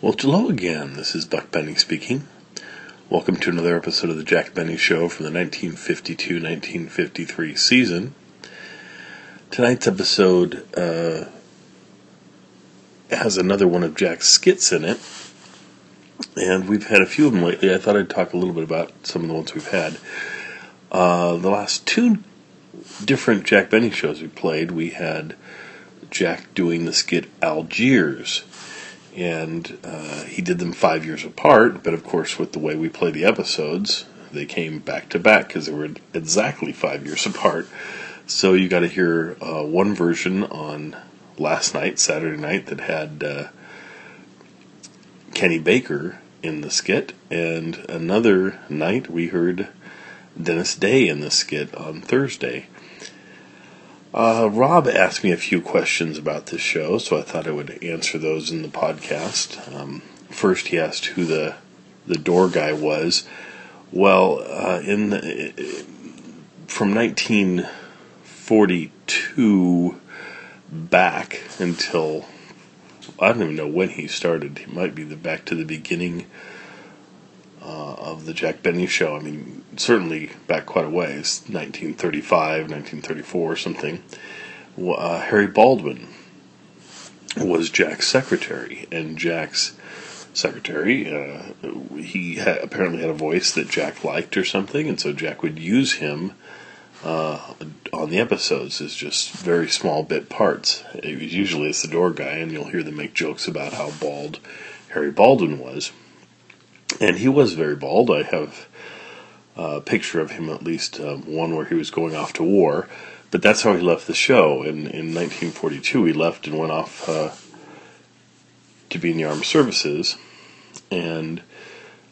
Well, hello again. This is Buck Benny speaking. Welcome to another episode of the Jack Benny Show from the 1952 1953 season. Tonight's episode uh, has another one of Jack's skits in it, and we've had a few of them lately. I thought I'd talk a little bit about some of the ones we've had. Uh, the last two different Jack Benny shows we played, we had Jack doing the skit Algiers. And uh, he did them five years apart, but of course, with the way we play the episodes, they came back to back because they were exactly five years apart. So you got to hear uh, one version on last night, Saturday night, that had uh, Kenny Baker in the skit, and another night we heard Dennis Day in the skit on Thursday. Uh, Rob asked me a few questions about this show, so I thought I would answer those in the podcast. Um, first, he asked who the the door guy was. Well, uh, in the, from 1942 back until I don't even know when he started. He might be the back to the beginning uh, of the Jack Benny show. I mean, certainly back quite a ways, 1935, 1934, or something. Uh, Harry Baldwin was Jack's secretary, and Jack's secretary, uh, he ha- apparently had a voice that Jack liked or something, and so Jack would use him uh, on the episodes as just very small bit parts. It was usually as the door guy, and you'll hear them make jokes about how bald Harry Baldwin was and he was very bald. I have a picture of him, at least um, one where he was going off to war. But that's how he left the show. And in 1942, he left and went off uh, to be in the armed services, and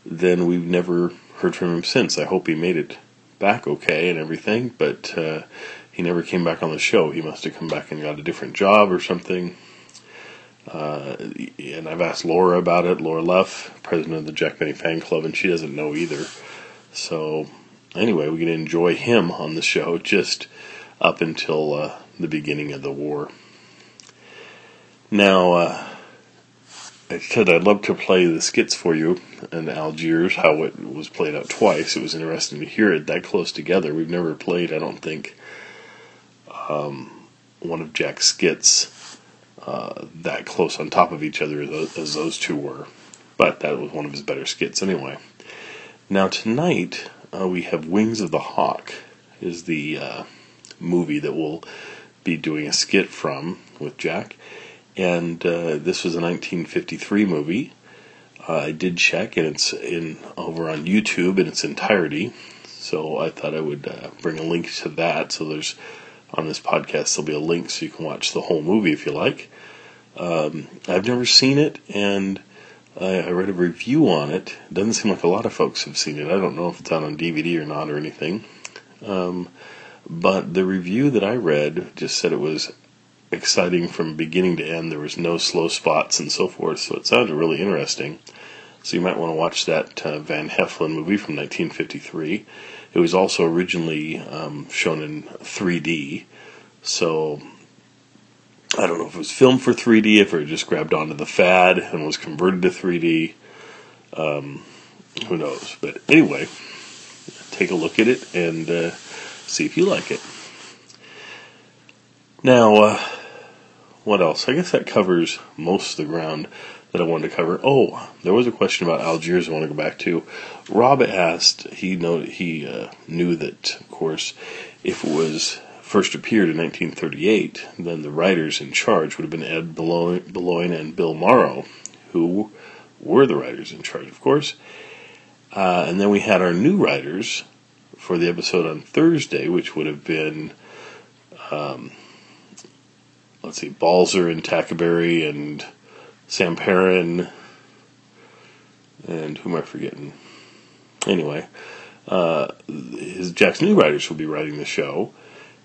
then we've never heard from him since. I hope he made it back okay and everything, but uh, he never came back on the show. He must have come back and got a different job or something. Uh, and I've asked Laura about it, Laura Leff, president of the Jack Benny fan club, and she doesn't know either. So, anyway, we can enjoy him on the show just up until uh, the beginning of the war. Now, uh, I said I'd love to play the skits for you in Algiers, how it was played out twice. It was interesting to hear it that close together. We've never played, I don't think, um, one of Jack's skits uh, that close on top of each other as those two were. But that was one of his better skits anyway. Now tonight uh, we have Wings of the Hawk is the uh, movie that we'll be doing a skit from with Jack, and uh, this was a 1953 movie. Uh, I did check, and it's in over on YouTube in its entirety. So I thought I would bring a link to that. So there's on this podcast there'll be a link so you can watch the whole movie if you like. Um, I've never seen it, and I, I, read a review on it. Doesn't seem like a lot of folks have seen it. I don't know if it's out on DVD or not or anything. Um, but the review that I read just said it was exciting from beginning to end. There was no slow spots and so forth. So it sounded really interesting. So you might want to watch that uh, Van Heflin movie from 1953. It was also originally um, shown in 3D. So I don't know if it was filmed for 3D, if it just grabbed onto the fad and was converted to 3D. Um, who knows? But anyway, take a look at it and uh, see if you like it. Now, uh, what else? I guess that covers most of the ground that I wanted to cover. Oh, there was a question about Algiers I want to go back to. Rob asked, he know he uh, knew that, of course, if it was first appeared in 1938, then the writers in charge would have been Ed Beloin and Bill Morrow, who were the writers in charge, of course. Uh, and then we had our new writers for the episode on Thursday, which would have been, um, let's see, Balzer and Tackaberry and Sam Perrin, and who am I forgetting? Anyway, uh, his Jack's new writers will be writing the show.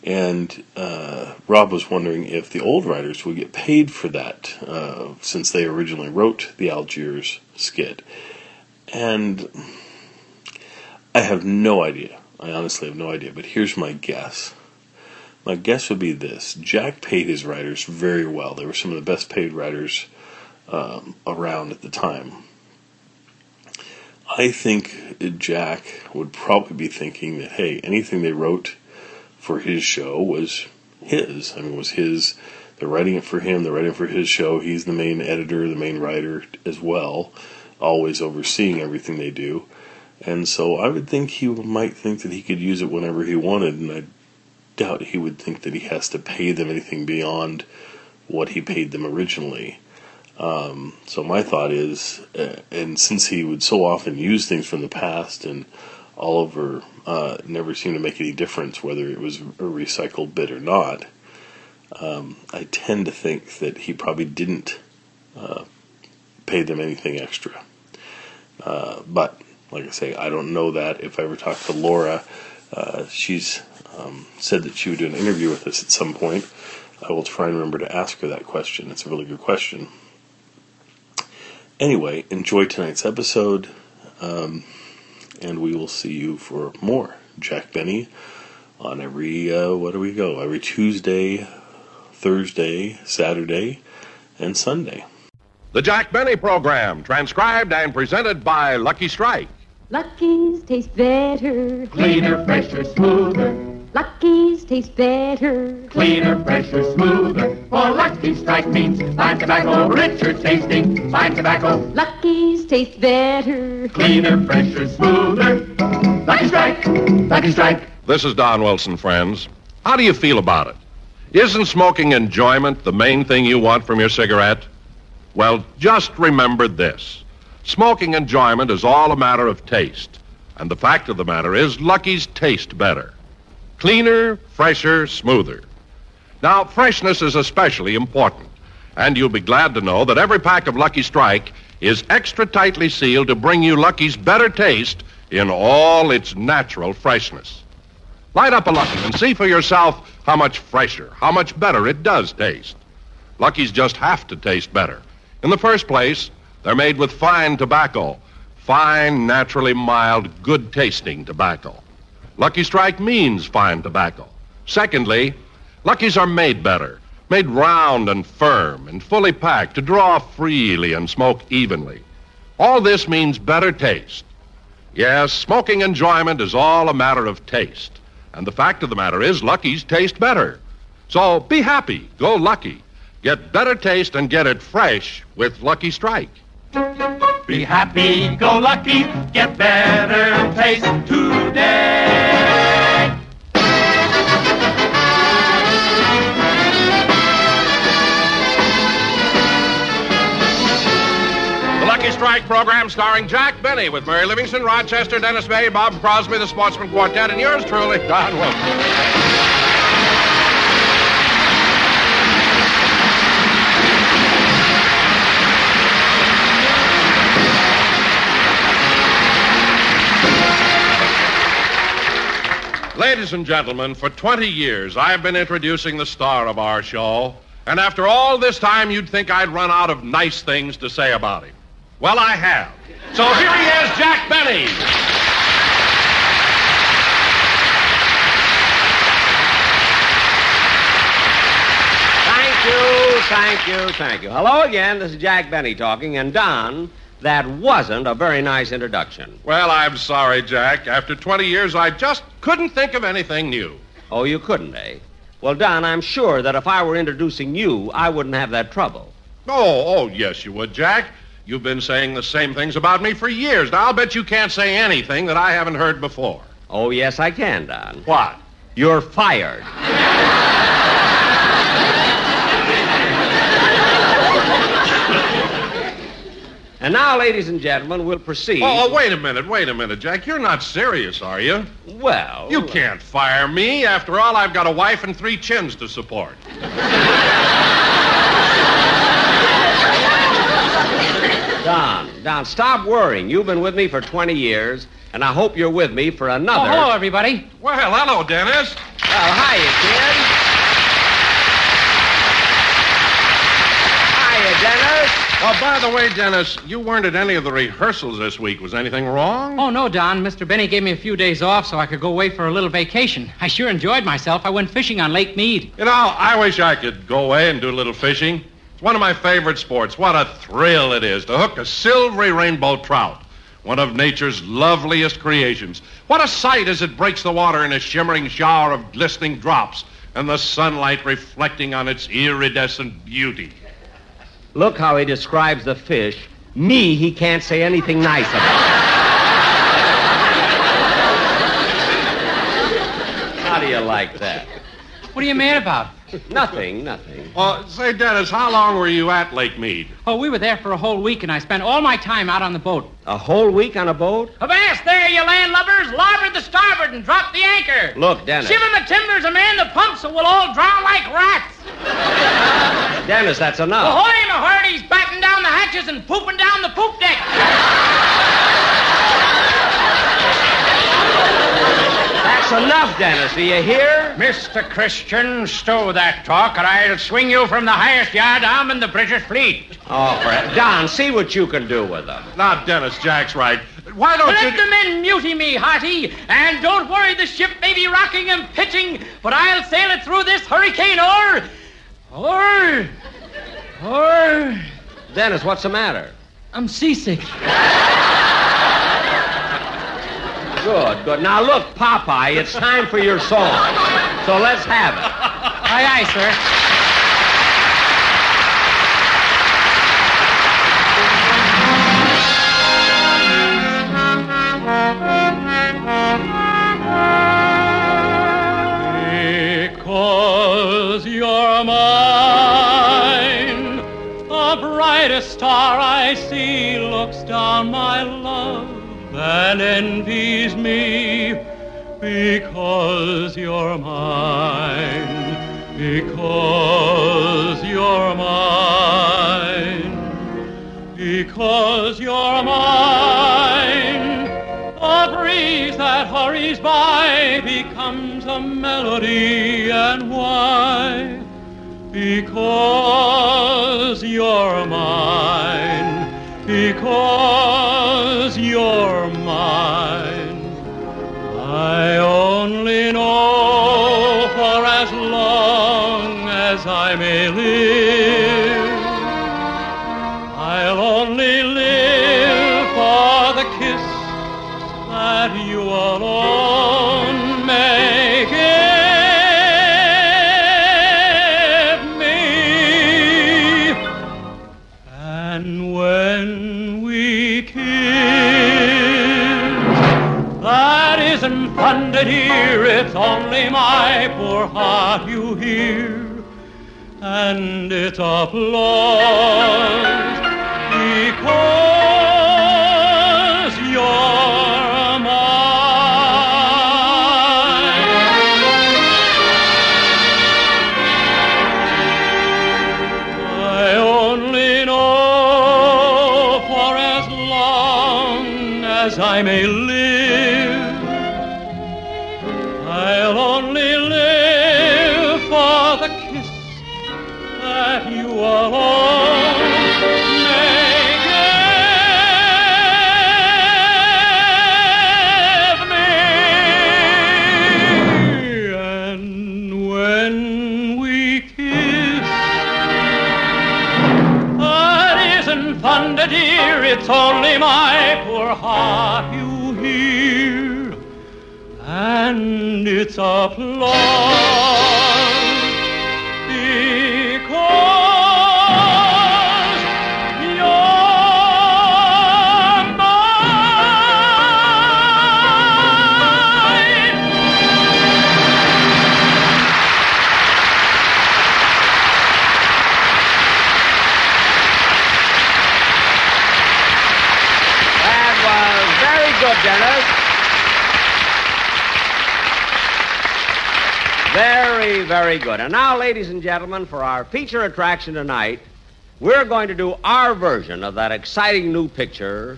And uh, Rob was wondering if the old writers would get paid for that, uh, since they originally wrote the Algiers skit. And I have no idea. I honestly have no idea. But here's my guess. My guess would be this: Jack paid his writers very well. They were some of the best paid writers um, around at the time. I think Jack would probably be thinking that, hey, anything they wrote for his show was his. I mean, was his. They're writing it for him. They're writing for his show. He's the main editor, the main writer as well, always overseeing everything they do. And so I would think he might think that he could use it whenever he wanted, and I doubt he would think that he has to pay them anything beyond what he paid them originally. Um, so my thought is, uh, and since he would so often use things from the past, and Oliver uh, never seemed to make any difference whether it was a recycled bit or not, um, I tend to think that he probably didn't uh, pay them anything extra. Uh, but like I say, I don't know that. If I ever talk to Laura, uh, she's um, said that she would do an interview with us at some point. I will try and remember to ask her that question. It's a really good question. Anyway, enjoy tonight's episode, um, and we will see you for more Jack Benny on every, uh, what do we go? Every Tuesday, Thursday, Saturday, and Sunday. The Jack Benny Program, transcribed and presented by Lucky Strike. Lucky's taste better. Cleaner, fresher, smoother. Lucky's taste better. Cleaner, fresher, smoother. For Lucky Strike means fine tobacco, richer tasting. Fine tobacco, Lucky's taste better. cleaner, fresher, smoother. Lucky Strike, Lucky Strike. This is Don Wilson, friends. How do you feel about it? Isn't smoking enjoyment the main thing you want from your cigarette? Well, just remember this. Smoking enjoyment is all a matter of taste. And the fact of the matter is, Lucky's taste better. Cleaner, fresher, smoother. Now, freshness is especially important. And you'll be glad to know that every pack of Lucky Strike is extra tightly sealed to bring you Lucky's better taste in all its natural freshness. Light up a Lucky and see for yourself how much fresher, how much better it does taste. Lucky's just have to taste better. In the first place, they're made with fine tobacco, fine, naturally mild, good tasting tobacco. Lucky Strike means fine tobacco. Secondly, Luckies are made better, made round and firm and fully packed to draw freely and smoke evenly. All this means better taste. Yes, smoking enjoyment is all a matter of taste. And the fact of the matter is, Luckies taste better. So be happy, go Lucky. Get better taste and get it fresh with Lucky Strike. Be happy, go lucky, get better taste today. The Lucky Strike program starring Jack Benny with Mary Livingstone, Rochester, Dennis Day, Bob Crosby, the Sportsmen Quartet, and yours truly, Don Wilson. Ladies and gentlemen, for 20 years I've been introducing the star of our show, and after all this time you'd think I'd run out of nice things to say about him. Well, I have. So here he is, Jack Benny. Thank you, thank you, thank you. Hello again. This is Jack Benny talking. And Don, that wasn't a very nice introduction. Well, I'm sorry, Jack. After 20 years, I just couldn't think of anything new. Oh, you couldn't, eh? Well, Don, I'm sure that if I were introducing you, I wouldn't have that trouble. Oh, oh, yes, you would, Jack. You've been saying the same things about me for years. Now, I'll bet you can't say anything that I haven't heard before. Oh, yes, I can, Don. What? You're fired. and now, ladies and gentlemen, we'll proceed. Oh, oh, wait a minute, wait a minute, Jack. You're not serious, are you? Well, You can't fire me. After all, I've got a wife and three chins to support. Don, Don, stop worrying. You've been with me for 20 years, and I hope you're with me for another. Oh, hello, everybody. Well, hello, Dennis. Well, hiya, kid. Hiya, Dennis. Oh, by the way, Dennis, you weren't at any of the rehearsals this week. Was anything wrong? Oh, no, Don. Mr. Benny gave me a few days off so I could go away for a little vacation. I sure enjoyed myself. I went fishing on Lake Mead. You know, I wish I could go away and do a little fishing. It's one of my favorite sports. What a thrill it is to hook a silvery rainbow trout, one of nature's loveliest creations. What a sight as it breaks the water in a shimmering shower of glistening drops and the sunlight reflecting on its iridescent beauty. Look how he describes the fish. Me, he can't say anything nice about. how do you like that? What are you mad about? Nothing, nothing. Well, say, Dennis, how long were you at Lake Mead? Oh, we were there for a whole week, and I spent all my time out on the boat. A whole week on a boat? Avast there, you landlubbers! Larboard the starboard and drop the anchor! Look, Dennis. Shiver the timbers and man the pumps, or we'll all drown like rats! Dennis, that's enough. Ahoy, my hearties! Batten down the hatches and pooping down the poop deck! That's enough, Dennis. Do you hear? Mr. Christian, stow that talk, or I'll swing you from the highest yard arm in the British fleet. Oh, Fred. Don, see what you can do with them. Now, Dennis, Jack's right. Why don't you. Let you... the men mutiny me, Harty, and don't worry, the ship may be rocking and pitching, but I'll sail it through this hurricane, or, or, or, Dennis, what's the matter? I'm seasick. Good, good. Now, look, Popeye, it's time for your song. So let's have it. Aye, aye, sir. Because you're mine, the brightest star I see looks down my love and envies me. Because you're mine, because you're mine, because you're mine. A breeze that hurries by becomes a melody, and why? Because you're mine, because you're mine. I only know for as long as I may live. I'll only live for the kiss that you alone to hear. It's only my poor heart you hear. And it's applause because it's applause Very, good. And now, ladies and gentlemen, for our feature attraction tonight, we're going to do our version of that exciting new picture,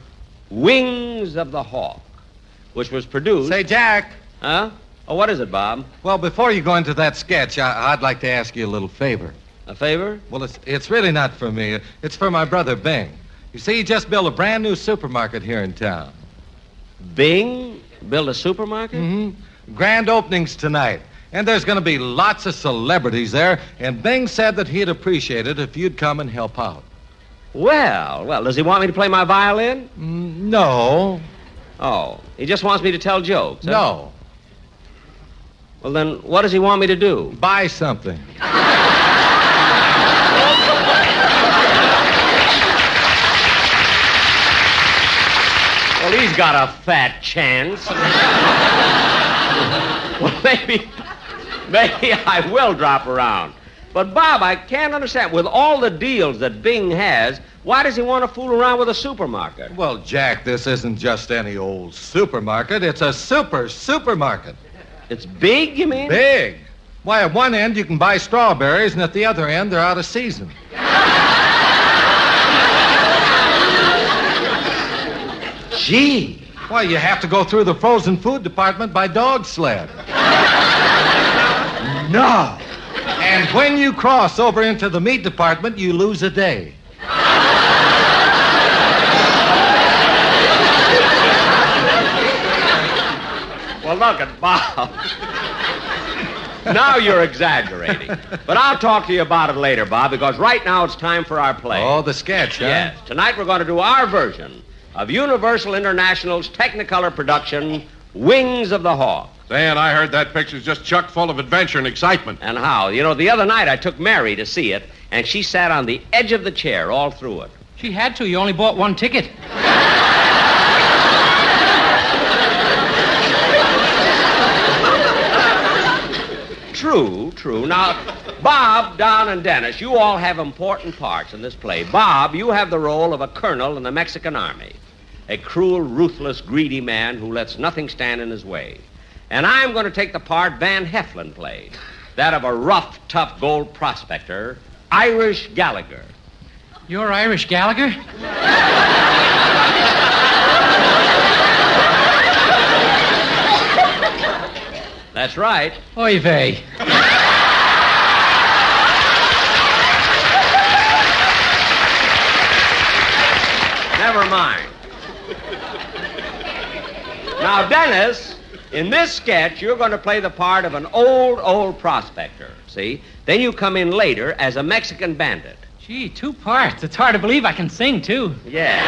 Wings of the Hawk, which was produced. Say, Jack. Huh? Oh, what is it, Bob? Well, before you go into that sketch, I, I'd like to ask you a little favor. A favor? Well, it's, it's really not for me. It's for my brother Bing. You see, he just built a brand new supermarket here in town. Bing build a supermarket? Mm-hmm. Grand openings tonight. And there's going to be lots of celebrities there, and Bing said that he'd appreciate it if you'd come and help out. Well, well, does he want me to play my violin? Mm, no. Oh, he just wants me to tell jokes. huh? No. Well, then, what does he want me to do? Buy something. Well, he's got a fat chance. well, maybe, maybe I will drop around. But, Bob, I can't understand. With all the deals that Bing has, why does he want to fool around with a supermarket? Well, Jack, this isn't just any old supermarket. It's a super supermarket. It's big, you mean? Big. Why, at one end you can buy strawberries, and at the other end they're out of season. Gee. Why, you have to go through the frozen food department by dog sled. No. And when you cross over into the meat department, you lose a day. Well, look at Bob. now you're exaggerating. But I'll talk to you about it later, Bob, because right now it's time for our play. Oh, the sketch, huh? Yes. Tonight we're going to do our version of Universal International's Technicolor production, Wings of the Hawk. Dan, I heard that picture's just chock full of adventure and excitement. And how? You know, the other night I took Mary to see it, and she sat on the edge of the chair all through it. She had to. You only bought one ticket. True, true. Now, Bob, Don, and Dennis, you all have important parts in this play. Bob, you have the role of a colonel in the Mexican army, a cruel, ruthless, greedy man who lets nothing stand in his way. And I'm going to take the part Van Heflin played, that of a rough, tough gold prospector, Irish Gallagher. You're Irish Gallagher? That's right. Oy vey. Never mind. Now, Dennis, in this sketch, you're going to play the part of an old, old prospector. See? Then you come in later as a Mexican bandit. Gee, two parts. It's hard to believe I can sing, too. Yeah.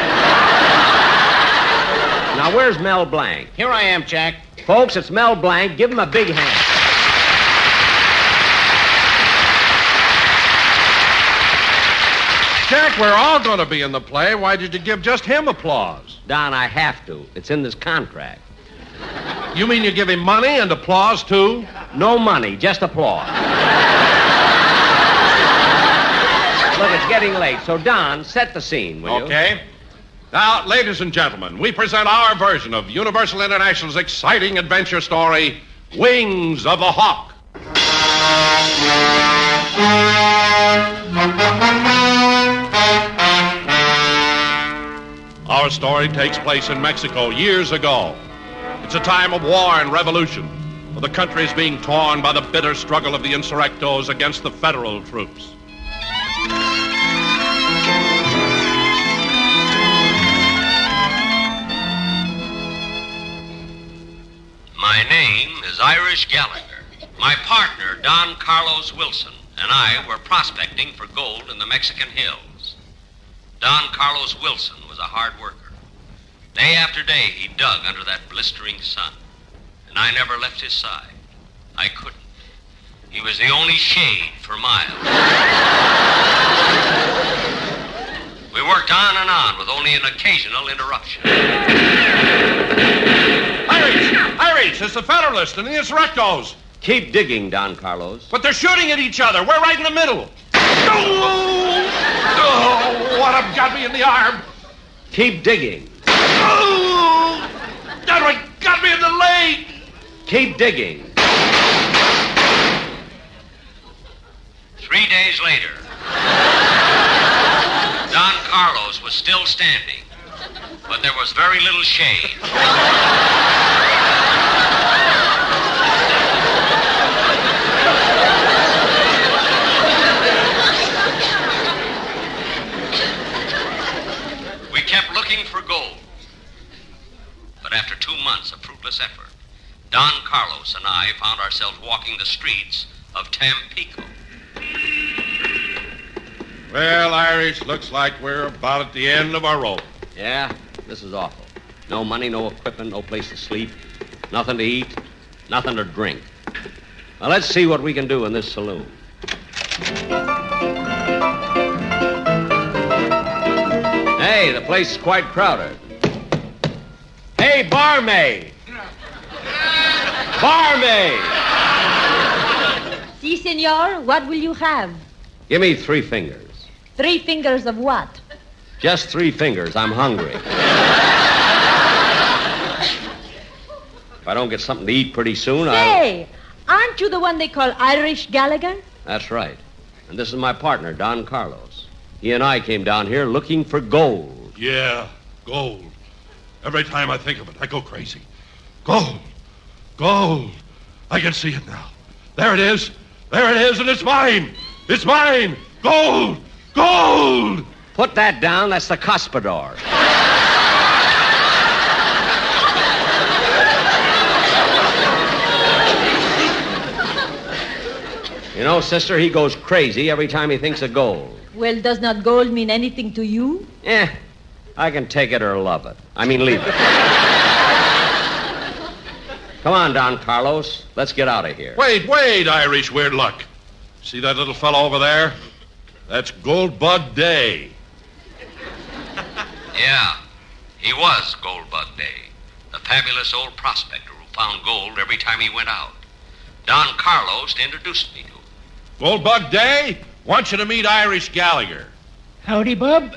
now, where's Mel Blanc? Here I am, Jack. Folks, it's Mel Blanc. Give him a big hand. Jack, we're all going to be in the play. Why did you give just him applause? Don, I have to. It's in this contract. You mean you give him money and applause, too? No money, just applause. Look, it's getting late. So, Don, set the scene, will you? Okay. Now, ladies and gentlemen, we present our version of Universal International's exciting adventure story, Wings of the Hawk. Our story takes place in Mexico years ago. It's a time of war and revolution. The country is being torn by the bitter struggle of the insurrectos against the federal troops. My name is Irish Gallagher. My partner, Don Carlos Wilson, and I were prospecting for gold in the Mexican hills. Don Carlos Wilson was a hard worker. Day after day, he dug under that blistering sun, and I never left his side. I couldn't. He was the only shade for miles. we worked on and on with only an occasional interruption. Irish! Irish! It's the Federalists and the insurrectos! Keep digging, Don Carlos. But they're shooting at each other. We're right in the middle. Oh, oh, what have got me in the arm? Keep digging. Got me in the leg. Keep digging. Three days later, Don Carlos was still standing, but there was very little shade. We kept looking for gold. But after two months of fruitless effort, Don Carlos and I found ourselves walking the streets of Tampico. Well, Irish, looks like we're about at the end of our rope. Yeah, this is awful. No money, no equipment, no place to sleep, nothing to eat, nothing to drink. Now let's see what we can do in this saloon. Hey, the place is quite crowded. Hey, barmaid! Barmaid! Si, senor, what will you have? Give me three fingers. Three fingers of what? Just three fingers. I'm hungry. if I don't get something to eat pretty soon, I'll. Say, aren't you the one they call Irish Gallagher? That's right. And this is my partner, Don Carlos. He and I came down here looking for gold. Yeah, gold. Every time I think of it, I go crazy. Gold. Gold. I can see it now. There it is. There it is, and it's mine. It's mine. Gold. Gold. Put that down. That's the Cospador. You know, sister, he goes crazy every time he thinks of gold. Well, does not gold mean anything to you? Eh, I can take it or love it. I mean, leave it. Come on, Don Carlos. Let's get out of here. Wait, wait, Irish weird luck. See that little fellow over there? That's Goldbug Day. Yeah, he was Goldbug Day, the fabulous old prospector who found gold every time he went out. Don Carlos introduced me to him. Goldbug Day? Want you to meet Irish Gallagher. Howdy, Bub.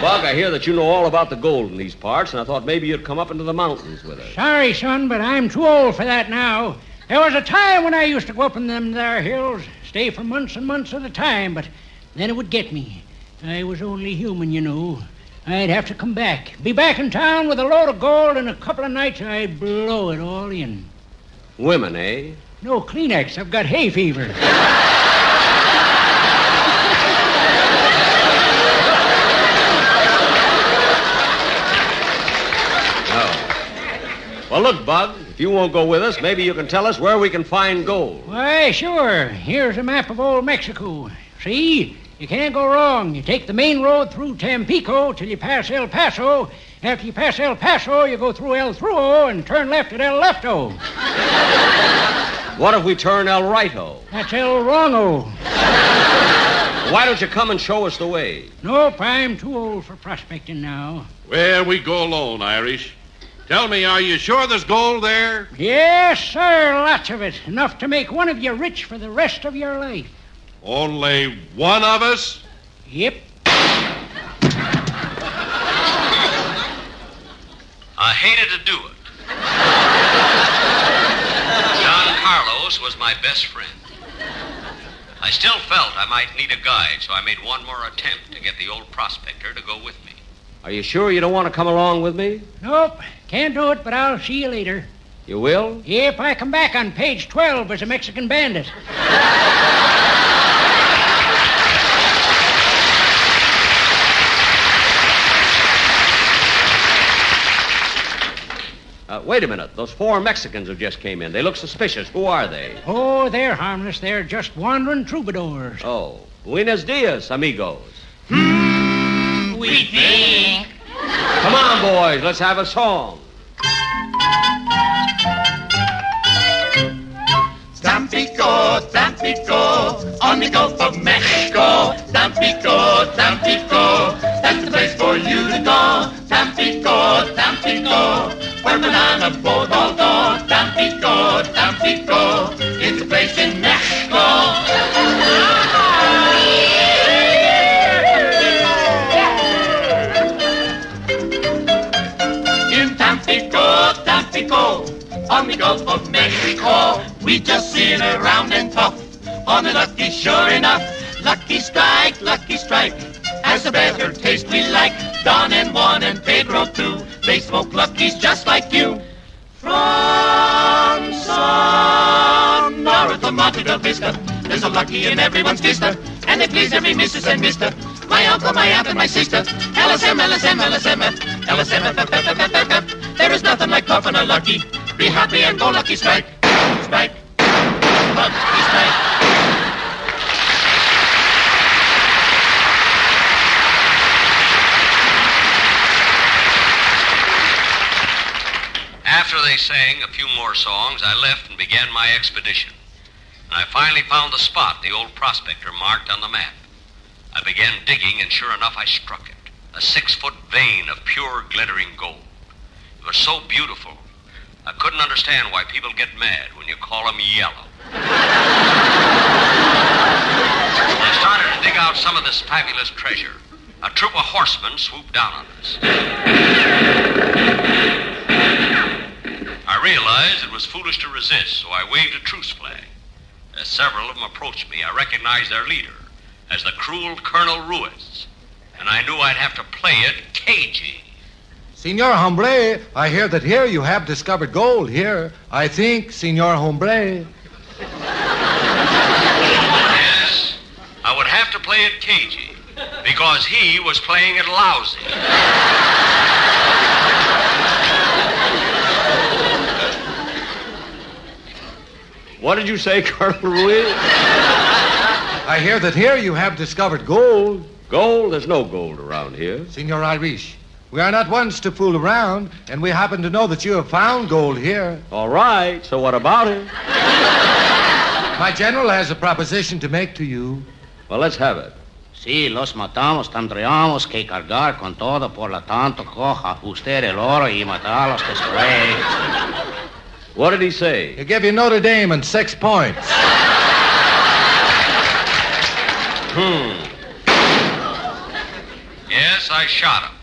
Bug, I hear that you know all about the gold in these parts, and I thought maybe you'd come up into the mountains with us. Sorry, son, but I'm too old for that now. There was a time when I used to go up in them there hills, stay for months and months at a time, but then it would get me. I was only human, you know. I'd have to come back. Be back in town with a load of gold in a couple of nights. I'd blow it all in. Women, eh? No Kleenex. I've got hay fever. Well, look, Bug, if you won't go with us, maybe you can tell us where we can find gold. Why, sure. Here's a map of old Mexico. See? You can't go wrong. You take the main road through Tampico till you pass El Paso. After you pass El Paso, you go through El Thruo and turn left at El Lefto. What if we turn El Righto? That's El Wrongo. Why don't you come and show us the way? Nope, I'm too old for prospecting now. Well, we go alone, Irish. Tell me, are you sure there's gold there? Yes, sir, lots of it. Enough to make one of you rich for the rest of your life. Only one of us? Yep. I hated to do it. Don Carlos was my best friend. I still felt I might need a guide, so I made one more attempt to get the old prospector to go with me. Are you sure you don't want to come along with me? Nope, can't do it, but I'll see you later. You will? If I come back on page 12 as a Mexican bandit. Uh, wait a minute. Those four Mexicans who just came in. They look suspicious. Who are they? Oh, they're harmless. They're just wandering troubadours. Oh, Buenos dias, amigos. Hmm, We think. Come on, boys. Let's have a song. Tampico, Tampico, on the Gulf of Mexico. Tampico, Tampico, that's the place for you to go. Tampico, Tampico, where banana boat all go. Tampico, Tampico, it's a place in Mexico. Mexico. We just sit around and talk on the lucky, sure enough. Lucky strike, lucky strike. Has a better taste we like. Don and Juan and Pedro too. They smoke luckies just like you. From Sonora to Montego Bella Vista. There's a lucky in everyone's vista, and they please every missus and mister. My uncle, my aunt, and my sister. LSM, LSM, LSM, LSM, FFFFFF. There is nothing like puffin' a lucky. Be happy and go lucky strike. Strike. Lucky strike. After they sang a few more songs, I left and began my expedition. And I finally found the spot the old prospector marked on the map. I began digging, and sure enough, I struck it. A six foot vein of pure glittering gold. It was so beautiful, I couldn't understand why people get mad when you call them yellow. I started to dig out some of this fabulous treasure. A troop of horsemen swooped down on us. I realized it was foolish to resist, so I waved a truce flag. As several of them approached me, I recognized their leader as the cruel Colonel Ruiz, and I knew I'd have to play it cagey. Senor Hombre, I hear that here you have discovered gold here. I think, Senor Hombre. Yes, I would have to play it cagey because he was playing it lousy. What did you say, Colonel Ruiz? I hear that here you have discovered gold. Gold? There's no gold around here. Senor Irish, we are not ones to fool around, and we happen to know that you have found gold here. All right, so what about it? My general has a proposition to make to you. Well, let's have it. Sí, los matamos, tendríamos que cargar con todo, por lo tanto, coja usted el oro y matarlos después. What did he say? He'll give you Notre Dame and six points. Hmm. Yes, I shot him.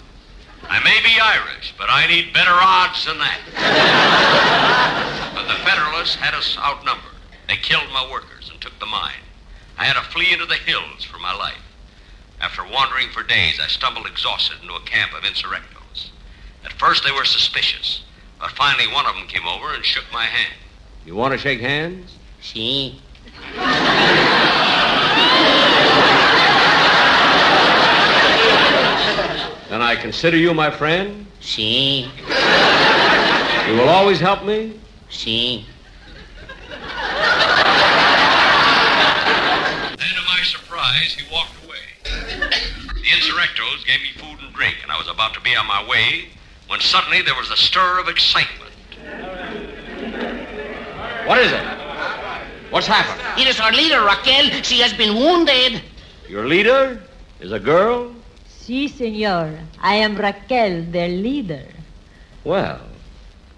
I may be Irish, but I need better odds than that. but the Federalists had us outnumbered. They killed my workers and took the mine. I had to flee into the hills for my life. After wandering for days, I stumbled exhausted into a camp of insurrectos. At first, they were suspicious, but finally one of them came over and shook my hand. You want to shake hands? Sí. Then I consider you my friend? Sí. You will always help me? Sí. Then, to my surprise, he walked away. The insurrectos gave me food and drink, and I was about to be on my way when suddenly there was a stir of excitement. What is it? What's happened? It is our leader, Raquel. She has been wounded. Your leader is a girl? Si, senor. I am Raquel, their leader. Well,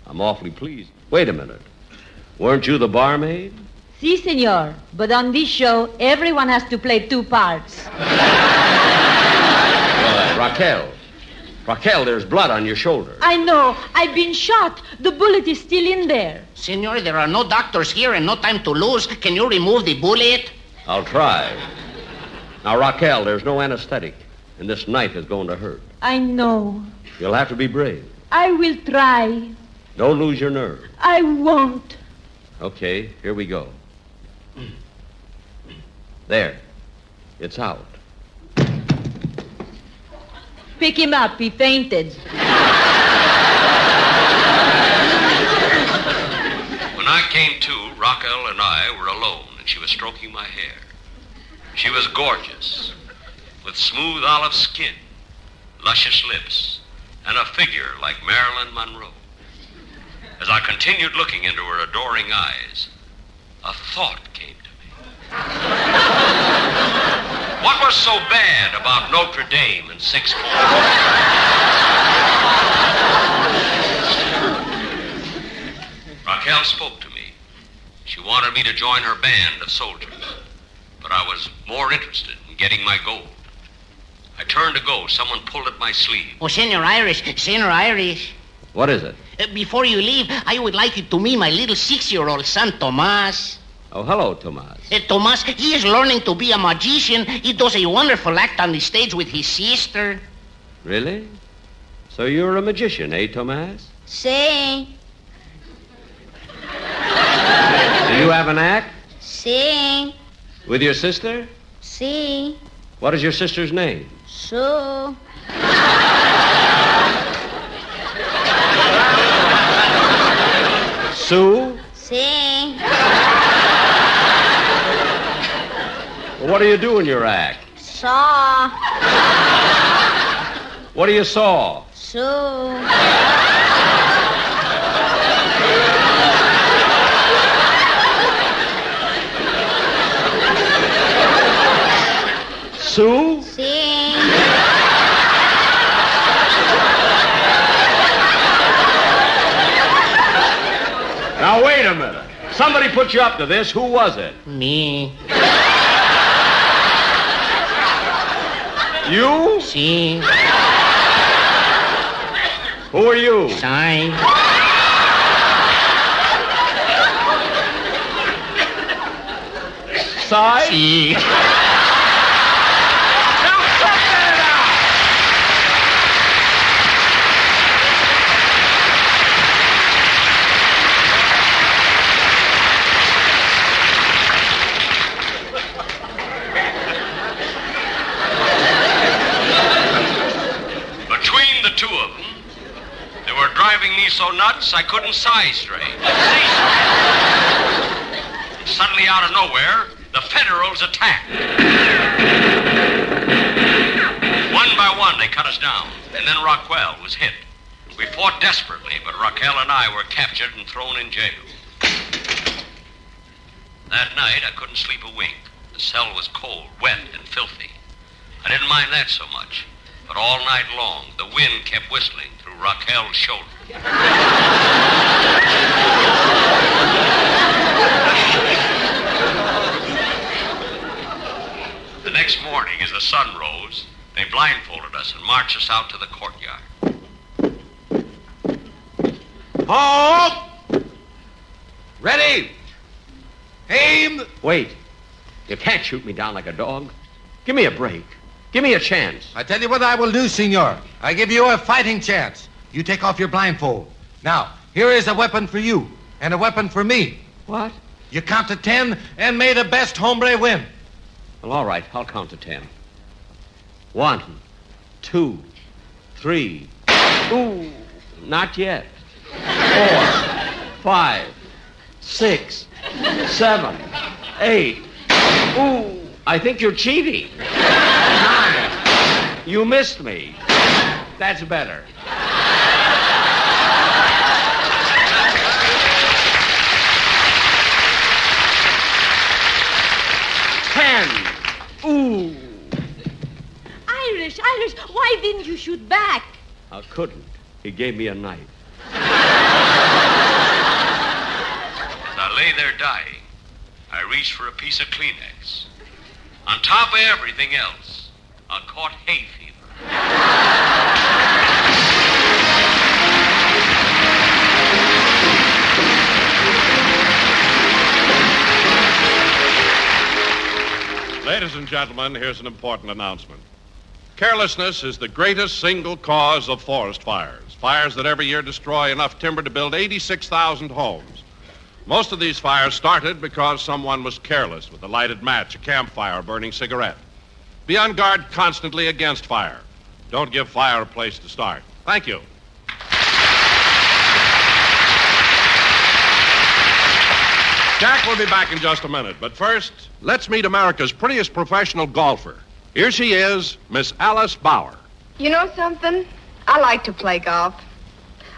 I'm awfully pleased. Wait a minute. Weren't you the barmaid? Si, senor. But on this show, everyone has to play two parts. Uh, Raquel. Raquel, there's blood on your shoulder. I know. I've been shot. The bullet is still in there. Senor, there are no doctors here and no time to lose. Can you remove the bullet? I'll try. Now, Raquel, there's no anesthetic, and this knife is going to hurt. I know. You'll have to be brave. I will try. Don't lose your nerve. I won't. Okay, here we go. There. It's out. Pick him up. He fainted. When I came to, Raquel and I were alone, and she was stroking my hair. She was gorgeous, with smooth olive skin, luscious lips, and a figure like Marilyn Monroe. As I continued looking into her adoring eyes, a thought came to me. What was so bad about Notre Dame and Six Raquel spoke to me. She wanted me to join her band of soldiers, but I was more interested in getting my gold. I turned to go. Someone pulled at my sleeve. Oh, Senor Irish, Senor Irish. What is it? Uh, before you leave, I would like you to meet my little six-year-old son, Tomas. Oh, hello, Tomas. Uh, Tomas, he is learning to be a magician. He does a wonderful act on the stage with his sister. Really? So you're a magician, eh, Tomas? Say, Do you have an act? say. Sí, With your sister? sí, What is your sister's name? Sue. Sue? Sí, Well, what do you do in your act? saw. What do you saw? Sue. Sue? Sí. Now, wait a minute. Somebody put you up to this. Who was it? Me. You? Sí. Who are you? Sorry. Side? Sí. Between the two of them, they were driving so nuts I couldn't size straight. See. Suddenly, out of nowhere, the Federals attacked. One by one, they cut us down, and then Rockwell was hit. We fought desperately, but Raquel and I were captured and thrown in jail. That night, I couldn't sleep a wink. The cell was cold, wet, and filthy. I didn't mind that so much. But all night long, the wind kept whistling through Raquel's shoulder. The next morning, as the sun rose, they blindfolded us and marched us out to the courtyard. Halt! Ready! Aim! Wait. You can't shoot me down like a dog. Give me a break. Give me a chance. I tell you what I will do, senor. I give you a fighting chance. You take off your blindfold. Now, here is a weapon for you and a weapon for me. What? You count to ten and may the best hombre win. Well, all right. I'll count to ten. One, two, three. Ooh, not yet. Four, five, six, seven, eight. Ooh, I think you're cheating. Nine. You missed me. That's better. Ten. Ooh. Irish, Irish, why didn't you shoot back? I couldn't. He gave me a knife. As I lay there dying, I reached for a piece of Kleenex. On top of everything else, I caught hay fever. Ladies and gentlemen, here's an important announcement. Carelessness is the greatest single cause of forest fires. Fires that every year destroy enough timber to build 86,000 homes. Most of these fires started because someone was careless with a lighted match, a campfire, a burning cigarette. Be on guard constantly against fire. Don't give fire a place to start. Thank you. Jack will be back in just a minute, but first, let's meet America's prettiest professional golfer. Here she is, Miss Alice Bauer. You know something? I like to play golf.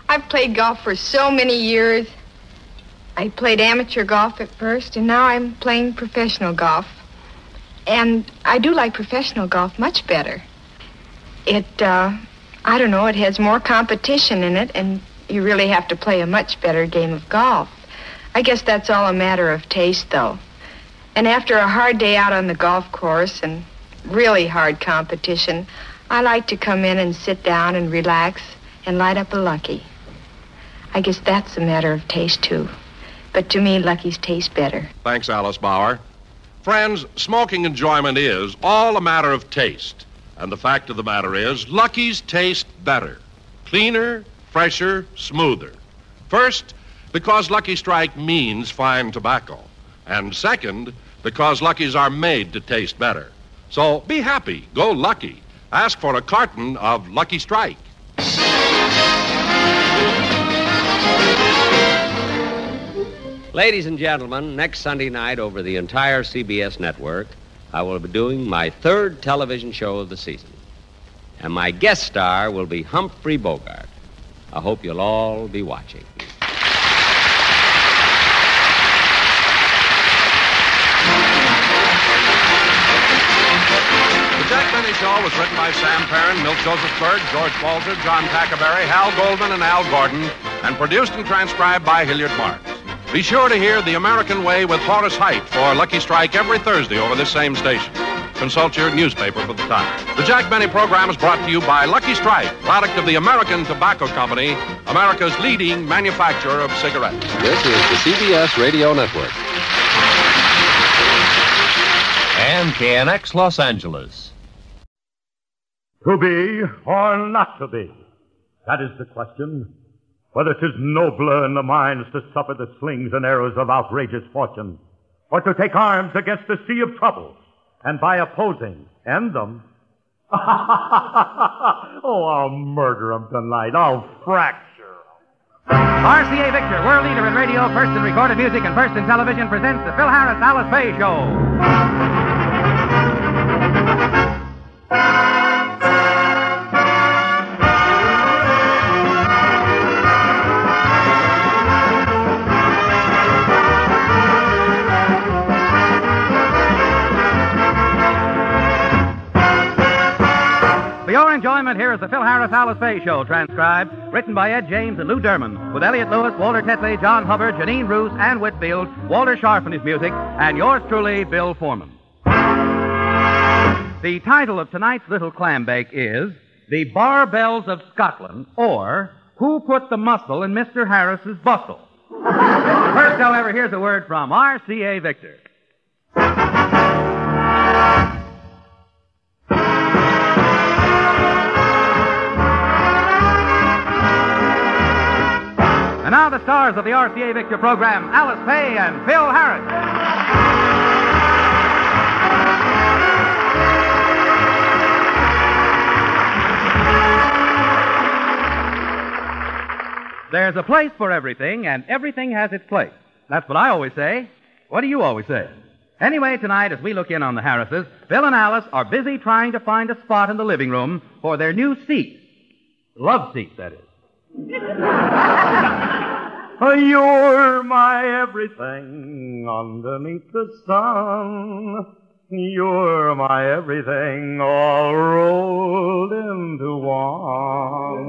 I've played golf for so many years. I played amateur golf at first, and now I'm playing professional golf. And I do like professional golf much better. It, uh, I don't know, it has more competition in it, and you really have to play a much better game of golf. I guess that's all a matter of taste, though. And after a hard day out on the golf course and really hard competition, I like to come in and sit down and relax and light up a Lucky. I guess that's a matter of taste, too. But to me, Lucky's taste better. Thanks, Alice Bauer. Friends, smoking enjoyment is all a matter of taste. And the fact of the matter is, Lucky's taste better. Cleaner, fresher, smoother. First, because Lucky Strike means fine tobacco. And second, because Lucky's are made to taste better. So be happy. Go Lucky. Ask for a carton of Lucky Strike. Ladies and gentlemen, next Sunday night over the entire CBS network, I will be doing my third television show of the season. And my guest star will be Humphrey Bogart. I hope you'll all be watching. Show was written by Sam Perrin, Milt Josephsberg, George Balzer, John Tackaberry, Hal Goldman, and Al Gordon, and produced and transcribed by Hilliard Marks. Be sure to hear The American Way with Horace Heidt for Lucky Strike every Thursday over this same station. Consult your newspaper for the time. The Jack Benny program is brought to you by Lucky Strike, product of the American Tobacco Company, America's leading manufacturer of cigarettes. This is the CBS Radio Network. And KNX Los Angeles. To be or not to be? That is the question. Whether 'tis nobler in the minds to suffer the slings and arrows of outrageous fortune, or to take arms against the sea of troubles, and by opposing, end them. oh, I'll murder 'em tonight. I'll fracture. RCA Victor, world leader in radio, first in recorded music, and first in television, presents the Phil Harris Alice Faye Show. For your enjoyment, here is the Phil Harris Alice Faye Show, transcribed, written by Ed James and Lou Derman, with Elliot Lewis, Walter Tetley, John Hubbard, Jeanine Roose, Ann Whitfield, Walter Scharf in his music, and yours truly, Bill Forman. The title of tonight's little clam bake is The Barbells of Scotland, or Who Put the Muscle in Mr. Harris's Bustle? First, however, here's a word from RCA Victor. And now the stars of the RCA Victor program, Alice Faye and Phil Harris. There's a place for everything, and everything has its place. That's what I always say. What do you always say? Anyway, tonight, as we look in on the Harrises, Bill and Alice are busy trying to find a spot in the living room for their new seat. Love seat, that is. You're my everything underneath the sun. You're my everything all rolled into one.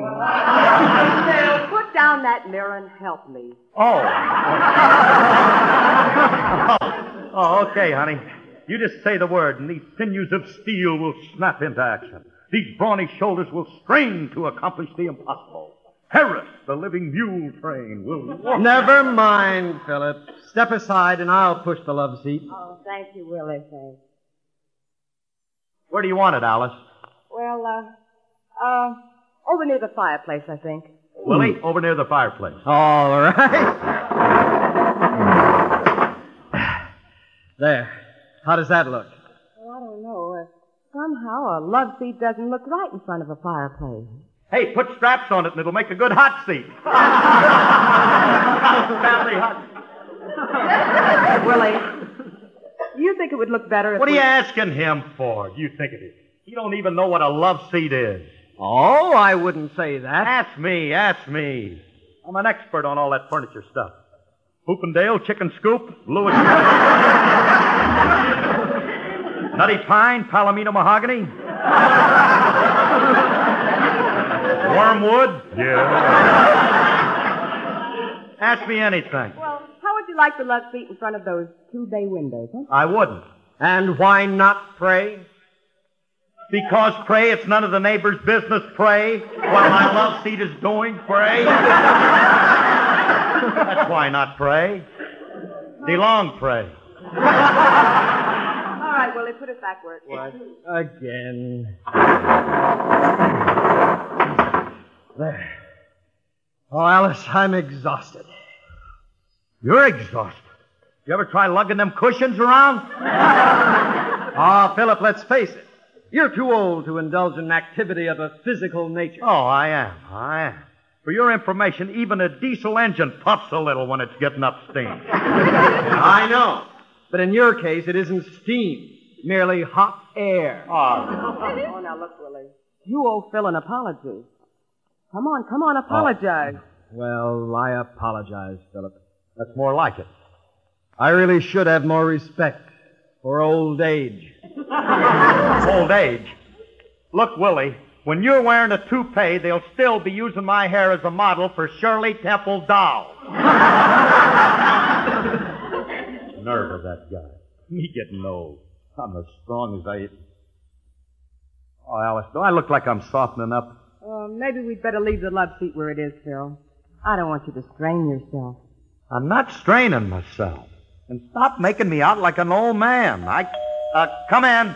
Phil, put down that mirror and help me. Oh. oh, okay, honey. You just say the word, and these sinews of steel will snap into action. These brawny shoulders will strain to accomplish the impossible. Harris, the living mule train, will walk. Never mind, Philip. Step aside and I'll push the love seat. Oh, thank you, Willie. Thanks. Where do you want it, Alice? Well, uh, uh, over near the fireplace, I think. Willie, over near the fireplace. All right. there. How does that look? Well, I don't know. Uh, somehow a love seat doesn't look right in front of a fireplace. Hey, put straps on it and it'll make a good hot seat. Family hot. Willie, you think it would look better if What are we... you asking him for? Do you think it is? He don't even know what a love seat is. Oh, I wouldn't say that. Ask me, ask me. I'm an expert on all that furniture stuff. Hoopendale, Chicken Scoop, Lewis. Nutty Pine, Palomino Mahogany. Wormwood? Yeah. Ask me anything. Well, how would you like the love seat in front of those two bay windows, huh? I wouldn't. And why not, pray? Because, pray, it's none of the neighbor's business, pray. What my love seat is doing, pray. That's why not, pray. Belong, pray. All right, Willie, put it back where it What? Again. There. Oh, Alice, I'm exhausted. You're exhausted. You ever try lugging them cushions around? Ah, Philip, let's face it. You're too old to indulge in activity of a physical nature. Oh, I am. I am. For your information, even a diesel engine puffs a little when it's getting up steam. I know. But in your case, it isn't steam, merely hot air. Oh, now look, Willie. You owe Phil an apology. Come on, come on, oh, apologize. Well, I apologize, Philip. That's more like it. I really should have more respect for old age. Old age. Look, Willie, when you're wearing a toupee, they'll still be using my hair as a model for Shirley Temple Doll. Nerve of that guy. Me getting old. I'm as strong as I. Oh, Alice, do I look like I'm softening up? Maybe we'd better leave the love seat where it is, Phil. I don't want you to strain yourself. I'm not straining myself. And stop making me out like an old man. I. Uh, come in.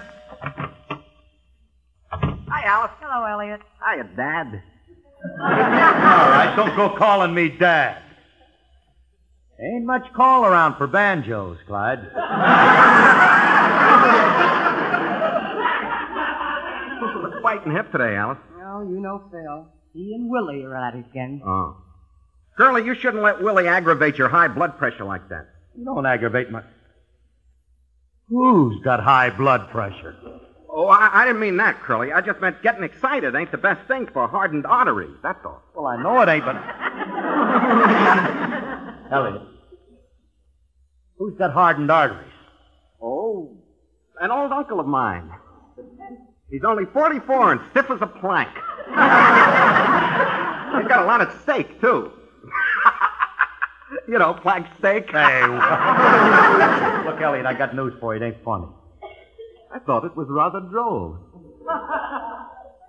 Hi, Alice. Hello, Elliot. Hiya, Dad. All right, don't go calling me Dad. Ain't much call around for banjos, Clyde. Look white and hip today, Alice. You know Phil. He and Willie are at it again. Oh. Curly, you shouldn't let Willie aggravate your high blood pressure like that. You don't aggravate my. Who's got high blood pressure? Oh, I, I didn't mean that, Curly. I just meant getting excited ain't the best thing for hardened arteries. That's all. Well, I know it ain't, but. Elliot. Who's got hardened arteries? Oh, an old uncle of mine. He's only 44 and stiff as a plank. He's got a lot at stake, too. you know, plank steak. Hey, look, Elliot, I got news for you. It ain't funny. I thought it was rather droll.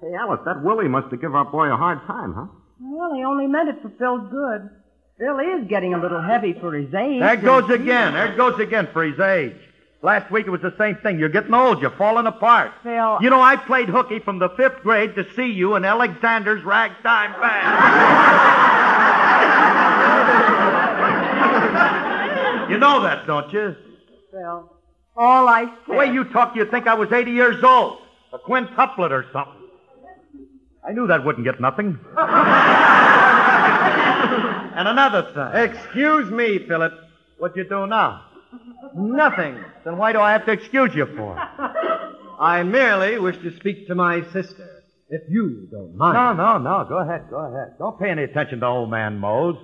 Hey, Alice, that Willie must have given our boy a hard time, huh? Well, he only meant it for Phil's good. Phil is getting a little heavy for his age. There goes again. There goes again for his age. Last week it was the same thing. You're getting old. You're falling apart. Phil. You know, I played hooky from the fifth grade to see you in Alexander's ragtime band. you know that, don't you? Phil, all I said. The way you talk, you'd think I was 80 years old. A quintuplet or something. I knew that wouldn't get nothing. and another thing. Excuse me, Philip. What you do now? Nothing. Then why do I have to excuse you for? I merely wish to speak to my sister, if you don't mind. No, no, no. Go ahead, go ahead. Don't pay any attention to old man Mose.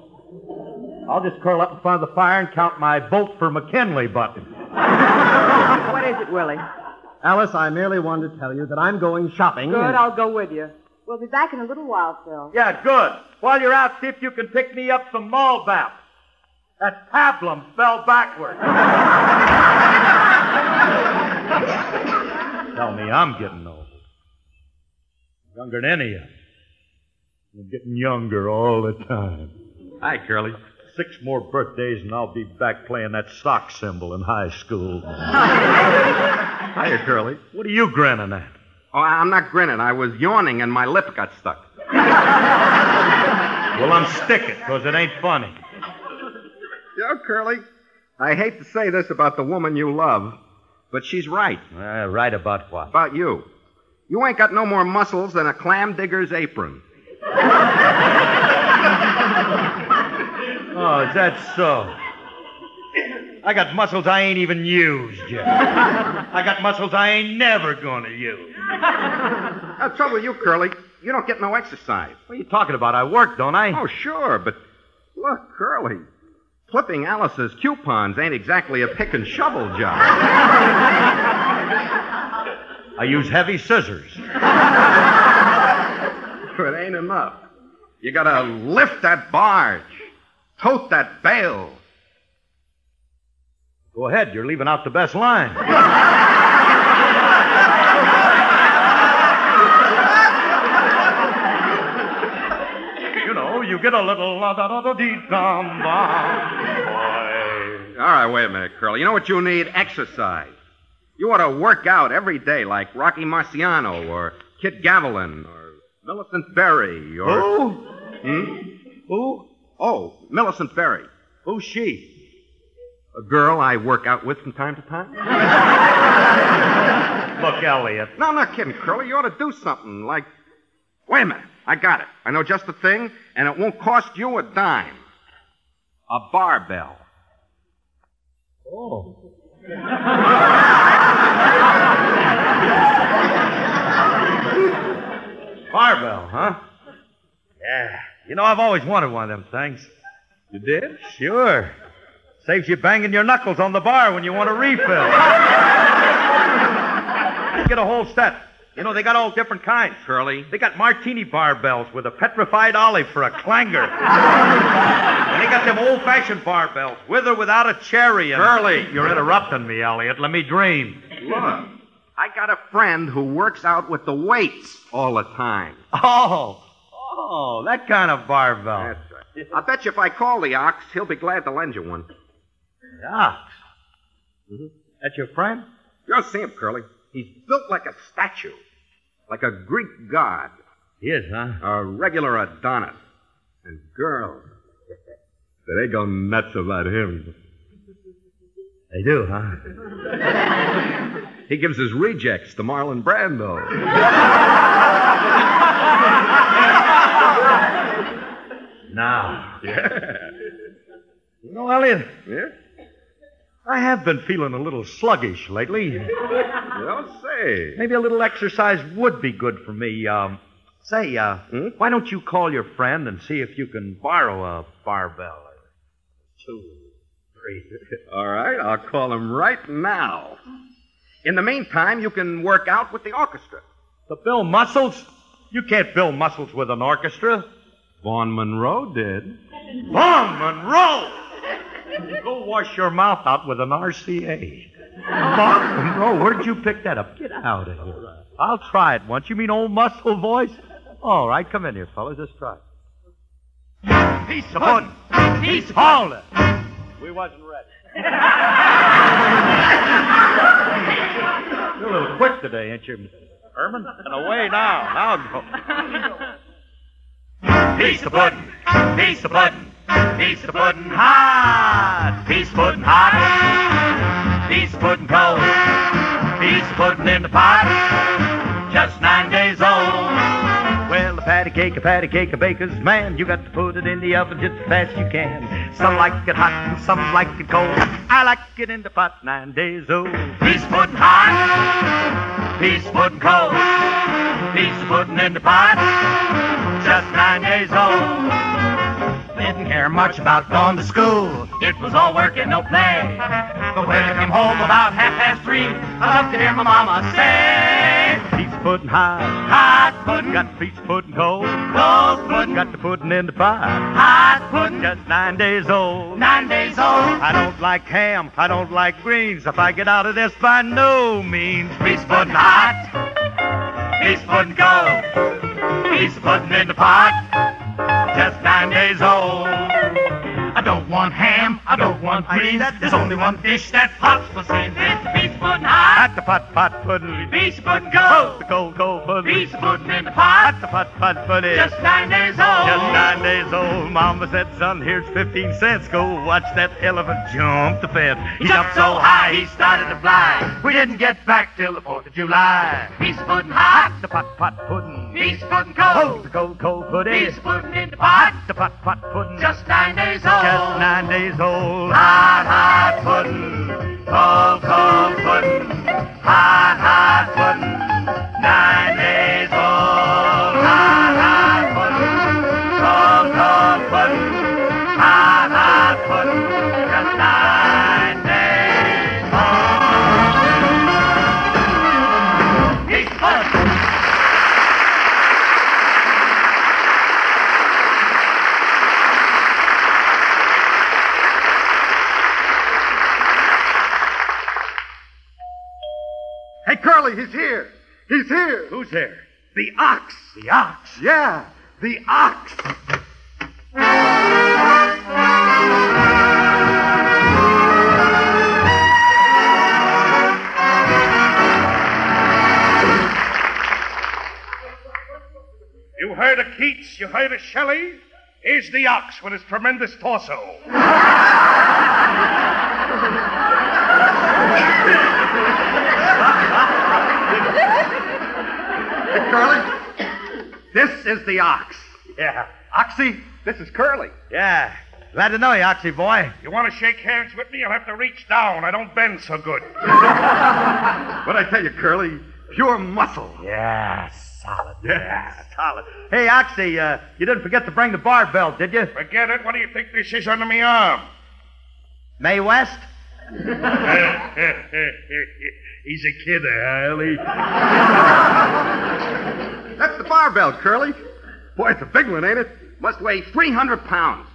I'll just curl up in front of the fire and count my vote for McKinley button. what is it, Willie? Alice, I merely wanted to tell you that I'm going shopping. Good, and- I'll go with you. We'll be back in a little while, Phil. Yeah, good. While you're out, see if you can pick me up some Malbap. That pablum fell backward. Tell me I'm getting old. Younger than any of them. I'm getting younger all the time. Hi, Curly. Six more birthdays and I'll be back playing that sock cymbal in high school. Hiya, Curly. What are you grinning at? Oh, I- I'm not grinning. I was yawning and my lip got stuck. Well, unstick it, because it ain't funny. Know, Curly, I hate to say this about the woman you love, but she's right. Uh, right about what? About you. You ain't got no more muscles than a clam digger's apron. Oh, is that so? I got muscles I ain't even used yet. I got muscles I ain't never gonna use. The trouble with you, Curly, you don't get no exercise. What are you talking about? I work, don't I? Oh, sure, but look, Curly, clipping Alice's coupons ain't exactly a pick and shovel job. I use heavy scissors. it ain't enough. You gotta lift that barge, tote that bale. Go ahead, you're leaving out the best line. you know, you get a little la da da da dee dum boy. All right, wait a minute, Curly. You know what you need? Exercise. You ought to work out every day like Rocky Marciano or Kid Gavilan or Millicent Berry or. Who? Hmm? Who? Oh, Millicent Berry. Who's she? A girl I work out with from time to time? Look, Elliot. No, I'm not kidding, Curly. You ought to do something like. Wait a minute. I got it. I know just the thing, and it won't cost you a dime. A barbell. Oh. Barbell, huh? Yeah. You know, I've always wanted one of them things. You did? Sure. Saves you banging your knuckles on the bar when you want a refill. Get a whole set. You know, they got all different kinds. Curly. They got martini barbells with a petrified olive for a clanger. and they got them old-fashioned barbells, with or without a cherry. And... Curly. You're interrupting me, Elliot. Let me dream. Look, I got a friend who works out with the weights all the time. Oh, oh, that kind of barbell. That's right. I bet you if I call the ox, he'll be glad to lend you one. Yeah. Mm-hmm. That's your friend? You ought to see him, Curly. He's built like a statue, like a Greek god. He is, huh? A regular Adonis. And girls, they go nuts about him. They do, huh? He gives his rejects to Marlon Brando. Now. Yeah. You know, Elliot, Yeah? I have been feeling a little sluggish lately. Don't say. Maybe a little exercise would be good for me. Um, say, uh, why don't you call your friend and see if you can borrow a barbell or two, three? All right, I'll call him right now. In the meantime, you can work out with the orchestra. To build muscles? You can't build muscles with an orchestra. Vaughn Monroe did. Vaughn Monroe! Go wash your mouth out with an RCA. Vaughn Monroe, where'd you pick that up? Get out of here. I'll try it once. You mean old muscle voice? All right, come in here, fellas. Let's try it. Piece of pudding. Piece of Hold it. We wasn't ready. You're a little quick today, ain't you, Herman? And away now. Now go. Piece of pudding, piece of pudding, piece of pudding hot, piece of pudding hot, piece of pudding cold, piece of pudding in the pot, just nine days old. Well, a patty cake, a patty cake, a baker's man. You got to put it in the oven just as fast you can. Some like it hot and some like it cold. I like it in the pot nine days old. Piece of pudding hot, piece of pudding cold, piece of pudding in the pot, just nine days old. Care much about going to school. It was all work and no play. But when I came home about half past three, I loved to hear my mama say, of pudding hot, Hot pudding, got the of pudding cold. cold pudding, Got the pudding in the pot. hot pudding, Just nine days old. nine days old. I don't like ham. I don't like greens. If I get out of this, by no means. Of pudding hot, of pudding cold, piece of pudding in the pot, just nine days old. I don't want ham, I don't want greens. There's only one dish that pops for sins. Pudding hot, At the pot, pot pudding. piece of pudding Cold, the cold, cold pudding. piece of pudding in the pot, At the pot, pot pudding. just nine days old. Just nine days old. Mama said, son, here's 15 cents. Go watch that elephant jump the fence. He jumped so high he started to fly. We didn't get back till the 4th of July. Piece of pudding hot, The pot, pot pudding. piece of pudding Cold, cold, the cold, cold pudding. piece of pudding in the pot, The pot, pot pudding. just nine days old. Just nine days old. Hot, hot pudding, cold, cold pudding, hot, hot pudding, nine days old. Hot, Hey, Curly, he's here. He's here. Who's here? The ox. The ox. Yeah, the ox. You heard of Keats, you heard of Shelley. Here's the ox with his tremendous torso. Hey, Curly, this is the ox. Yeah. Oxy, this is Curly. Yeah. Glad to know you, Oxy boy. You want to shake hands with me? You'll have to reach down. I don't bend so good. What I tell you, Curly? Pure muscle. Yeah, solid. Yeah, solid. Hey, Oxy, uh, you didn't forget to bring the barbell, did you? Forget it. What do you think this is under my arm? Mae West? He's a kidder, huh, Ellie? That's the barbell, Curly. Boy, it's a big one, ain't it? Must weigh 300 pounds.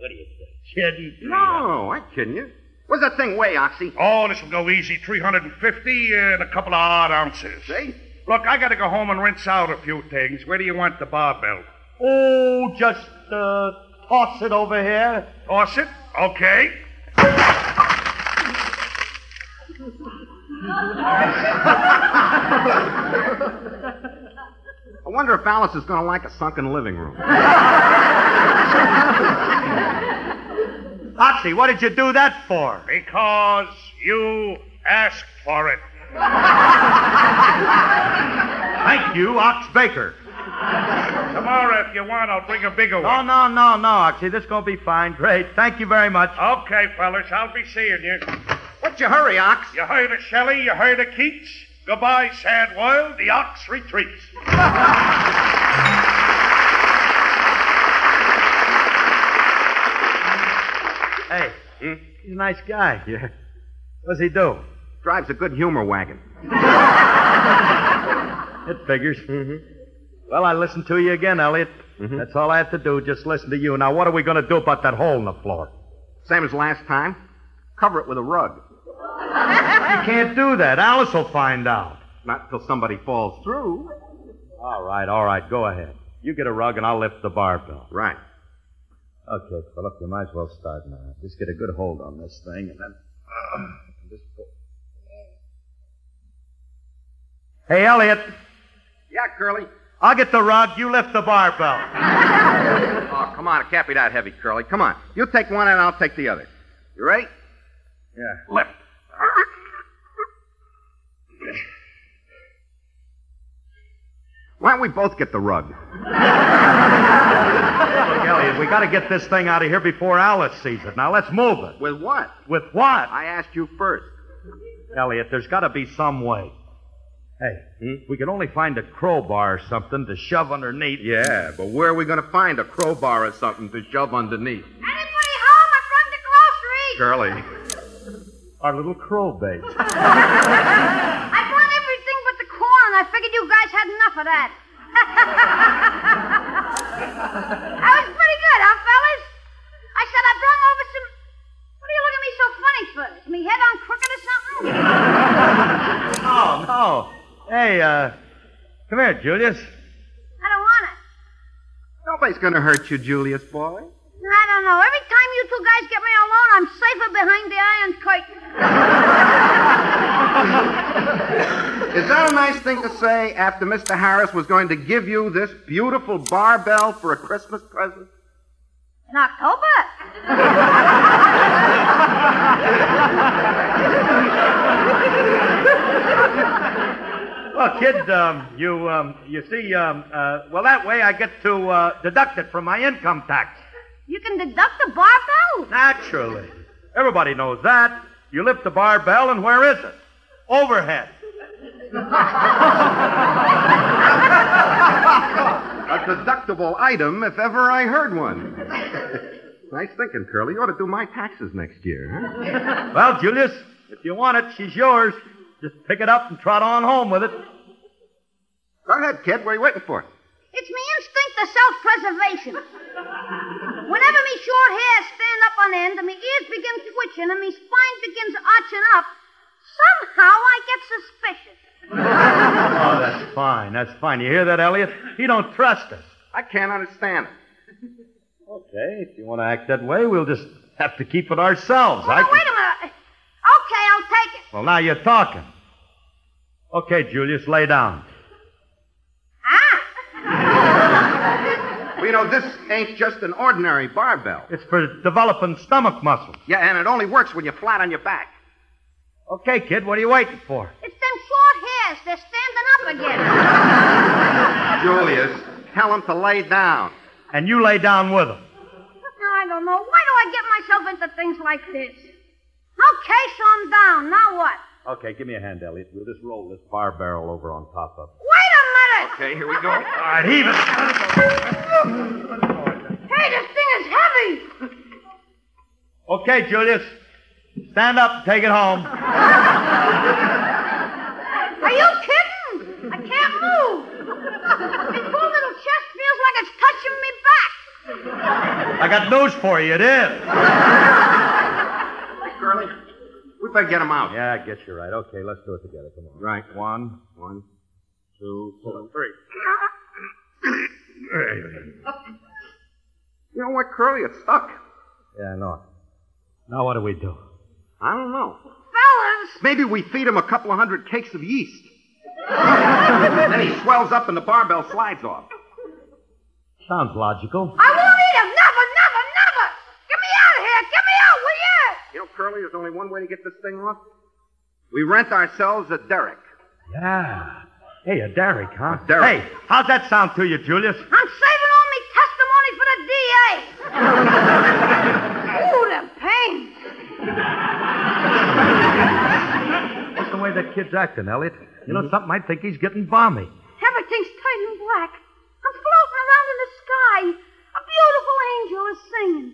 What are you kidding? No, I'm kidding you. What's that thing weigh, Oxy? Oh, this will go easy. 350 and a couple of odd ounces. See? Look, I got to go home and rinse out a few things. Where do you want the barbell? Oh, just, uh, toss it over here. Toss it? Okay. I wonder if Alice is going to like a sunken living room. Oxy, what did you do that for? Because you asked for it. Thank you, Ox Baker. Tomorrow, if you want, I'll bring a bigger No, one. no, no, no, Oxy. This is going to be fine. Great. Thank you very much. Okay, fellas, I'll be seeing you. What's your hurry, Ox? You heard of Shelley? You heard of Keats? Goodbye, sad world. The ox retreats. Hey, hmm? he's a nice guy. Yeah. does he do? Drives a good humor wagon. It figures. Mm-hmm. Well, I listened to you again, Elliot. Mm-hmm. That's all I have to do, just listen to you. Now, what are we going to do about that hole in the floor? Same as last time. Cover it with a rug. You can't do that. Alice will find out. Not until somebody falls through. All right, all right, go ahead. You get a rug and I'll lift the barbell. Right. Okay, Philip, you might as well start now. Just get a good hold on this thing and then. Uh, just pull. Hey, Elliot, Yeah, Curly. I'll get the rug. You lift the barbell. Oh, come on. It can't be that heavy, Curly. Come on. You take one and I'll take the other. You ready? Yeah. Lift. Why don't we both get the rug? Look, Elliot, we got to get this thing out of here before Alice sees it. Now, let's move it. With what? With what? I asked you first. Elliot, there's got to be some way. Hey, hmm? we can only find a crowbar or something to shove underneath. Yeah, but where are we going to find a crowbar or something to shove underneath? Anybody home? I brought the groceries. Curly. Our little crow bait. I brought everything but the corn. I figured you guys had enough of that. that was pretty good, huh, fellas? I said I brought over some. What are you looking at me so funny for? Is me head on crooked or something? Oh, no. Hey, uh, come here, Julius. I don't want it. Nobody's going to hurt you, Julius boy. I don't know. Every time you two guys get me alone, I'm safer behind the iron curtain. Is that a nice thing to say after Mr. Harris was going to give you this beautiful barbell for a Christmas present? In October? Well, kid, um, you, um, you see, um, uh, well, that way I get to uh, deduct it from my income tax. You can deduct the barbell? Naturally. Everybody knows that. You lift the barbell, and where is it? Overhead. A deductible item, if ever I heard one. nice thinking, Curly. You ought to do my taxes next year, huh? Well, Julius, if you want it, she's yours. Just pick it up and trot on home with it. Go ahead, kid. What are you waiting for? It's me instinct of self-preservation. Whenever me short hair stand up on end and me ears begin twitching and me spine begins arching up, somehow I get suspicious. Oh, that's fine. That's fine. You hear that, Elliot? He don't trust us. I can't understand it. Okay, if you want to act that way, we'll just have to keep it ourselves. Oh, I can- wait a minute. Okay, I'll take it. Well, now you're talking. Okay, Julius, lay down. Ah! We you know, this ain't just an ordinary barbell. It's for developing stomach muscles. Yeah, and it only works when you're flat on your back. Okay, kid, what are you waiting for? It's them short hairs. They're standing up again. Julius, tell them to lay down. And you lay down with him. I don't know. Why do I get myself into things like this? Okay, so I'm down. Now what? Okay, give me a hand, Elliot. We'll just roll this bar barrel over on top of it. Wait a minute! Okay, here we go. All right, heave it. Hey, this thing is heavy. Okay, Julius. Stand up and take it home. Are you kidding? I can't move. My poor little chest feels like it's touching me back. I got news for you. It is. Hey, Curly, we better get him out. Yeah, I guess you're right. Okay, let's do it together. Come on. Right, one, one, two, three. You know what, Curly? It's stuck. Yeah, I know. Now what do we do? I don't know. Fellas! Maybe we feed him a couple of hundred cakes of yeast. then he swells up and the barbell slides off. Sounds logical. I won't eat him. Never, never, never. Get me out of here. Get me out, will you? You know, Curly, there's only one way to get this thing off. We rent ourselves a derrick. Yeah. Hey, a derrick, huh? A derrick. Hey, how's that sound to you, Julius? I'm saving all me testimony for the DA. Ooh, the pain. What's the way that kid's acting, Elliot? You know mm-hmm. something? I think he's getting balmy. Everything's tight and black. I'm floating around in the sky. A beautiful angel is singing.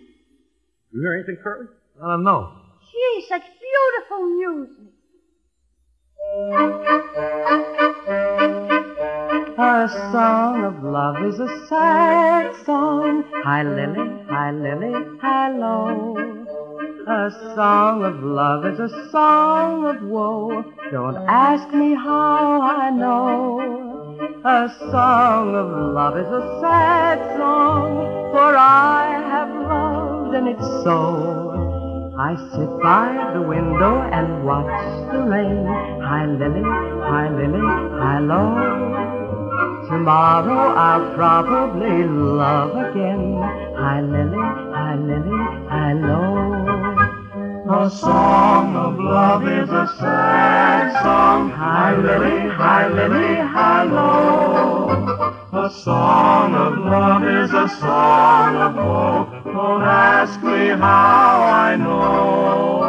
You hear anything, Curly? I don't know. Gee, such beautiful music. A song of love is a sad song. Hi, Lily, hi, Lily, hi, low. A song of love is a song of woe. Don't ask me how I know. A song of love is a sad song, for I have loved and it's so. I sit by the window and watch the rain. Hi, Lily, hi, Lily, hi, low. Tomorrow I'll probably love again. Hi, Lily, hi, Lily, hi, low. A song of love is a sad song. Hi, Lily, hi, Lily, low. A song of love is a song of woe. Don't ask me how I know.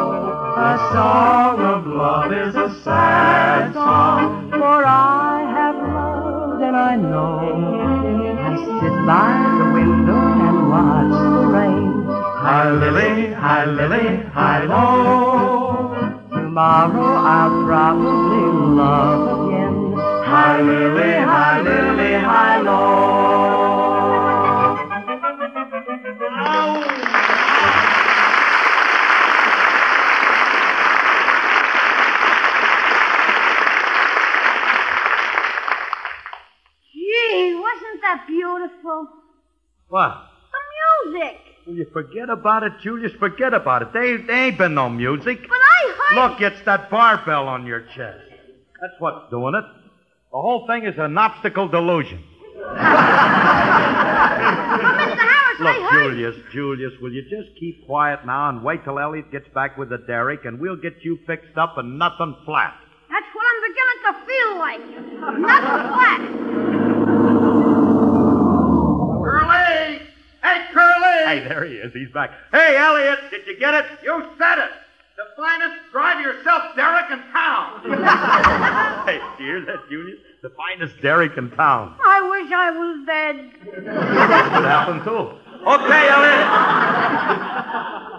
A song of love is a sad song. For I have loved and I know. I sit by the window and watch the rain. Hi, Lily, hi, Lily, hi, low. Tomorrow I'll probably love again. Hi, Lily, hi, Lily, hi, low. Gee, wasn't that beautiful? What? The music. Will you forget about it, Julius? Forget about it. They, they ain't been no music. But I heard. Look, it's that barbell on your chest. That's what's doing it. The whole thing is an optical delusion. Look, Julius, Julius, will you just keep quiet now and wait till Elliot gets back with the derrick and we'll get you fixed up and nothing flat. That's what I'm beginning to feel like. Nothing flat. Curly! Hey, Curly! Hey, there he is. He's back. Hey, Elliot, did you get it? You said it! The finest drive yourself derrick in town! hey, do you hear that, Julius? The finest derrick in town. I wish I was dead. What happened, too? Okay, Elliot.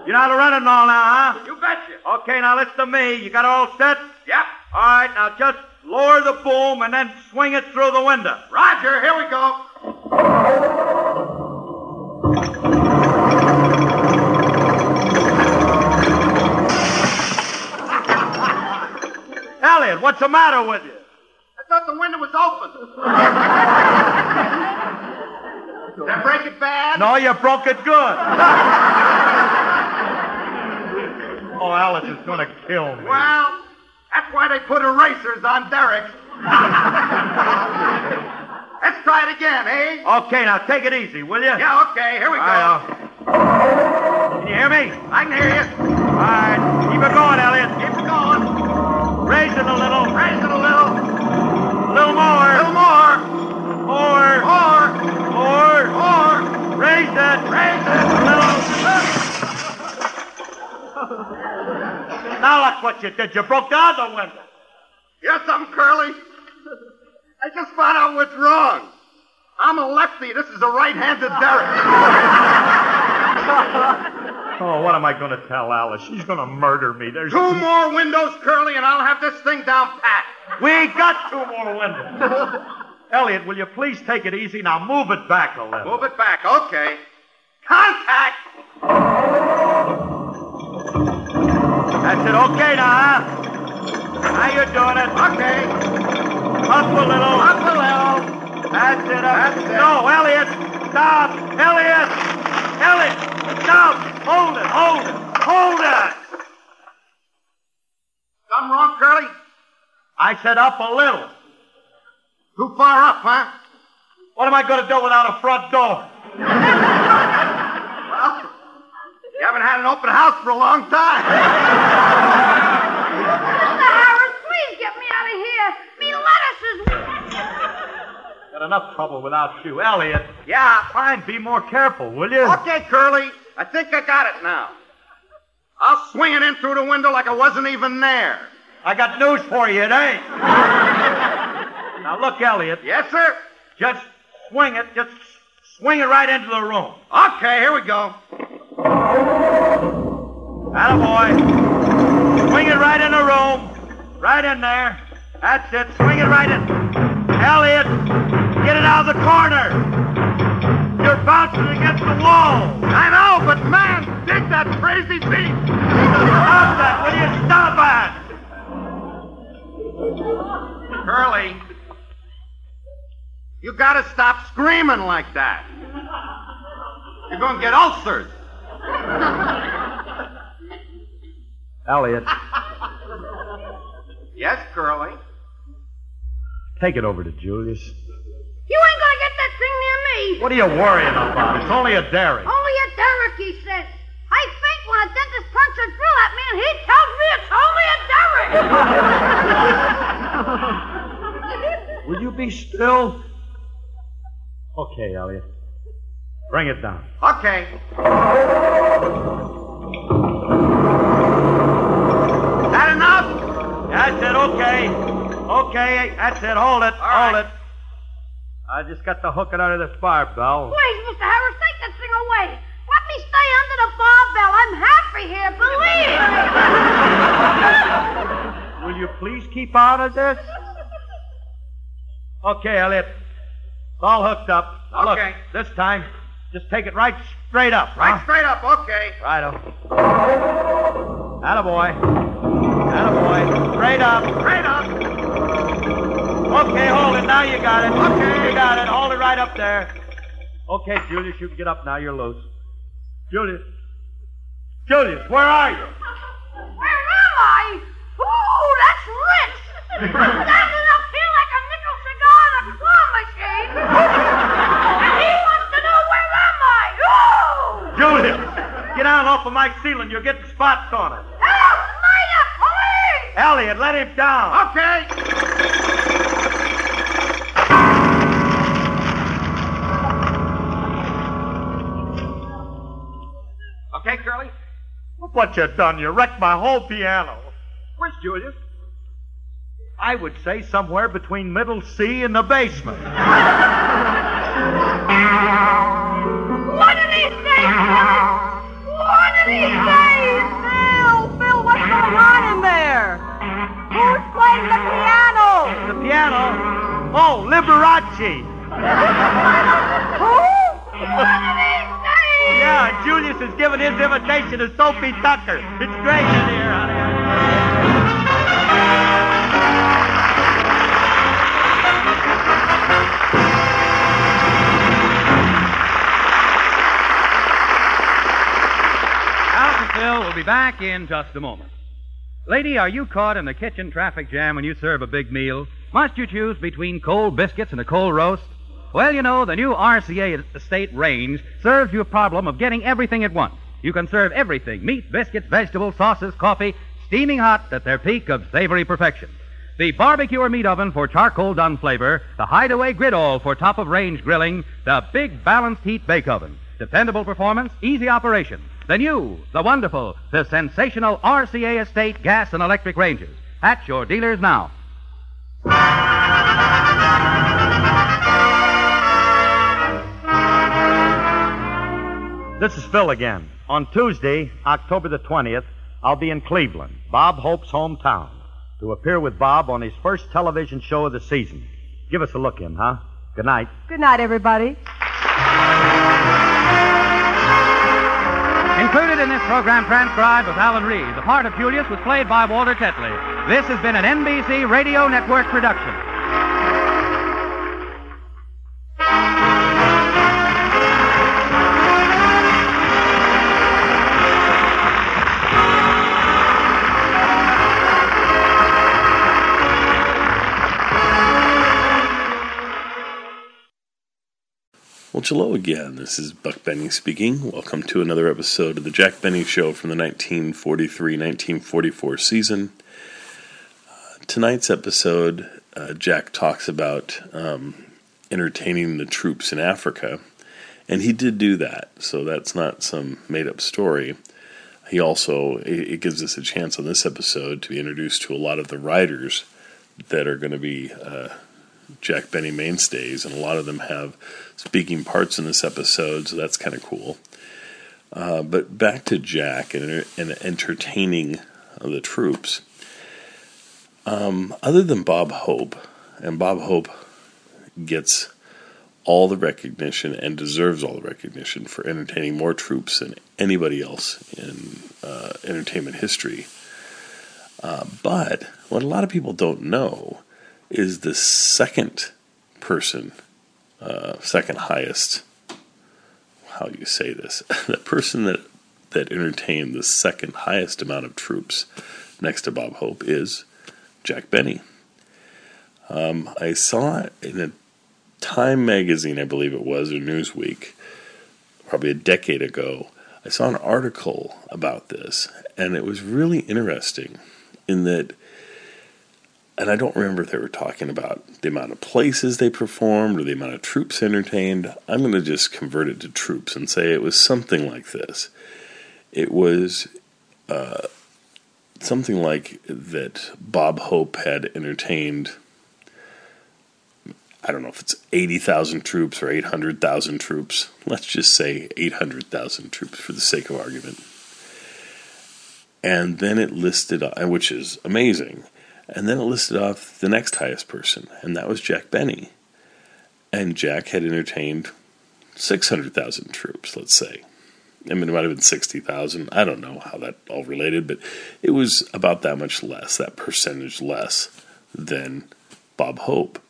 You know how to run it and all now, huh? You betcha! Okay, now listen to me. You got it all set? Yep. All right, now just lower the boom and then swing it through the window. Roger, here we go. Elliot, what's the matter with you? I thought the window was open. Did I break it bad? No, you broke it good. oh, Alice is going to kill me. Well, that's why they put erasers on derricks. Let's try it again, eh? Okay, now take it easy, will you? Yeah, okay. Here we go. Right, Can you hear me? I can hear you. All right. Keep it going, Elliot. Keep it going. Raise it a little. Raise it a little. A little more. A little more. More. More. More. More. Raise it. Raise it. A little. now look what you did. You broke the other window. Here's something, Curly. I just found out what's wrong. I'm a lefty. This is a right-handed derrick. Oh, what am I going to tell Alice? She's going to murder me. There's Two more windows, Curly, and I'll have this thing down pat. We got two more windows. Elliot, will you please take it easy? Now move it back a little. Move it back. Okay. Contact. That's it. Okay now, huh? Now you're doing it. Okay. Up a little. Up a little. That's it. Up. That's it. No, Elliot. Stop. Elliot. Elliot. Stop. Hold it. Hold it. Hold it. Something wrong, Curly? I said up a little. Too far up, huh? What am I going to do without a front door? Well, you haven't had an open house for a long time. Mr. Harris, please get me out of here. Me lettuce is. Got enough trouble without you. Elliot. Yeah. Fine, be more careful, will you? Okay, Curly. I think I got it now. I'll swing it in through the window like I wasn't even there. I got news for you, it ain't. now look, Elliot. Yes, sir. Just swing it. Just swing it right into the room. Okay, here we go. Attaboy. Swing it right in the room. Right in there. That's it. Swing it right in. Elliot, get it out of the corner. You're bouncing against the wall. I know, but man, dig that crazy beat. Stop that. Will you stop it? Curly, you gotta stop screaming like that. You're gonna get ulcers. Elliot, Yes, Curly. take it over to Julius. You ain't gonna get that thing near me. What are you worrying about? It's only a derrick. Only a derrick, he says. I think when a dentist punches through that man, he tells me it's only a derrick. Will you be still? Okay, Elliot. Bring it down. Okay. That enough? That's it, okay. Okay, that's it. Hold it. Hold it. I just got to hook it under this barbell. Please, Mr. Harris, take that thing away. Let me stay under the barbell. I'm happy here, believe me. Will you please keep out of this? Okay, Elliot. It's all hooked up. Now Okay. Look, this time, just take it right straight up. Right huh? straight up, okay. Righto. Attaboy. Attaboy. Straight up. Straight up. Okay, hold it. Now you got it. Okay. You got it. Hold it right up there. Okay, Julius, you can get up now. You're loose. Julius. Julius, where are you? Where am I? Ooh, that's rich. Standing up here like a nickel cigar in a claw machine. and he wants to know where am I? Ooh! Julius, get down off of my ceiling. You're getting spots on it. Help! Miner! Police! Elliot, let him down. Okay. Okay, Curly? Look what you done. You wrecked my whole piano. Where's Julius? I would say somewhere between middle C and the basement. What did he say, Phil? What did he say? Phil, Phil, what's going on in there? Who's playing the piano? The piano? Oh, Liberace. Who? What did he say? Yeah, Julius is giving his invitation to Sophie Tucker. It's great in here, Phil will be back in just a moment. Lady, are you caught in the kitchen traffic jam when you serve a big meal? Must you choose between cold biscuits and a cold roast? Well, you know, the new RCA Estate range serves you a problem of getting everything at once. You can serve everything meat, biscuits, vegetables, sauces, coffee, steaming hot at their peak of savory perfection. The barbecue meat oven for charcoal done flavor, the hideaway griddle for top of range grilling, the big balanced heat bake oven. Dependable performance, easy operation. The new, the wonderful, the sensational RCA Estate gas and electric ranges. At your dealers now. This is Phil again. On Tuesday, October the 20th, I'll be in Cleveland, Bob Hope's hometown, to appear with Bob on his first television show of the season. Give us a look in, huh? Good night. Good night, everybody. Included in this program transcribed was Alan Reed. The part of Julius was played by Walter Tetley. This has been an NBC Radio Network production. Hello again. This is Buck Benny speaking. Welcome to another episode of the Jack Benny Show from the 1943 1944 season. Uh, tonight's episode, uh, Jack talks about um, entertaining the troops in Africa, and he did do that, so that's not some made up story. He also, it, it gives us a chance on this episode to be introduced to a lot of the writers that are going to be. Uh, Jack Benny mainstays, and a lot of them have speaking parts in this episode, so that's kind of cool. Uh, but back to Jack and, and entertaining the troops. Um, other than Bob Hope, and Bob Hope gets all the recognition and deserves all the recognition for entertaining more troops than anybody else in uh, entertainment history. Uh, but what a lot of people don't know is the second person, uh, second highest. How do you say this? the person that that entertained the second highest amount of troops, next to Bob Hope, is Jack Benny. Um, I saw in a Time magazine, I believe it was, or Newsweek, probably a decade ago. I saw an article about this, and it was really interesting in that and I don't remember if they were talking about the amount of places they performed or the amount of troops entertained. I'm going to just convert it to troops and say it was something like this. It was uh, something like that Bob Hope had entertained, I don't know if it's 80,000 troops or 800,000 troops. Let's just say 800,000 troops for the sake of argument. And then it listed, which is amazing and then it listed off the next highest person, and that was Jack Benny. And Jack had entertained 600,000 troops, let's say. I mean, it might have been 60,000. I don't know how that all related, but it was about that much less, that percentage less than Bob Hope.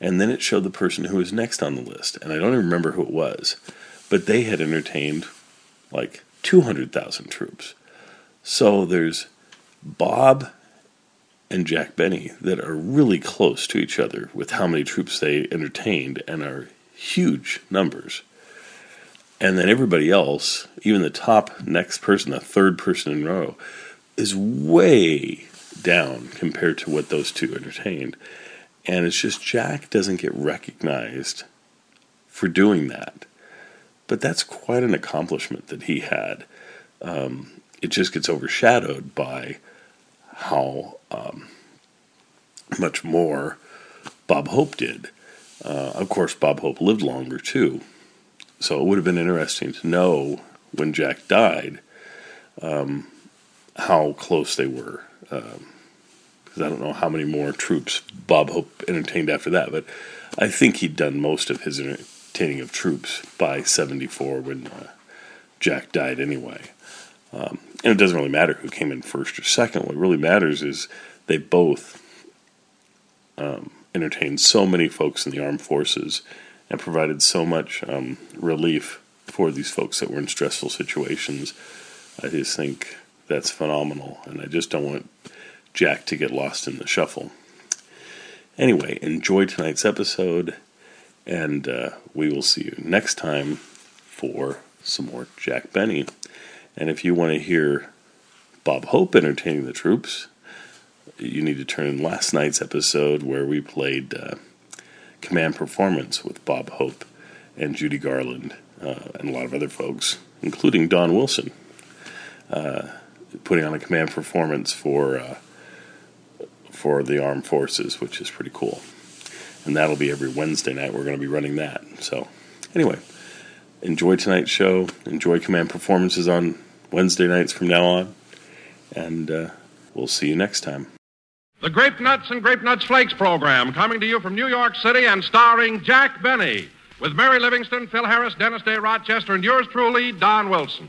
And then it showed the person who was next on the list, and I don't even remember who it was, but they had entertained like 200,000 troops. So there's Bob and Jack Benny that are really close to each other with how many troops they entertained and are huge numbers. And then everybody else, even the top next person, the third person in row, is way down compared to what those two entertained. And it's just Jack doesn't get recognized for doing that. But that's quite an accomplishment that he had. Um, it just gets overshadowed by how um, much more Bob Hope did. Uh, of course, Bob Hope lived longer too, so it would have been interesting to know when Jack died um, how close they were. Because um, I don't know how many more troops Bob Hope entertained after that, but I think he'd done most of his entertaining of troops by 74 when uh, Jack died anyway. Um, and it doesn't really matter who came in first or second. What really matters is they both um, entertained so many folks in the armed forces and provided so much um, relief for these folks that were in stressful situations. I just think that's phenomenal, and I just don't want Jack to get lost in the shuffle. Anyway, enjoy tonight's episode, And uh, we will see you next time for some more Jack Benny. And if you want to hear Bob Hope entertaining the troops, you need to turn in last night's episode where we played uh, Command Performance with Bob Hope and Judy Garland uh, and a lot of other folks, including Don Wilson, uh, putting on a command performance for uh, for the armed forces, which is pretty cool. And that'll be every Wednesday night. We're going to be running that. So, anyway, enjoy tonight's show. Enjoy command performances on Wednesday nights from now on. And uh, we'll see you next time. The Grape Nuts and Grape Nuts Flakes program coming to you from New York City and starring Jack Benny with Mary Livingstone, Phil Harris, Dennis Day Rochester, and yours truly, Don Wilson.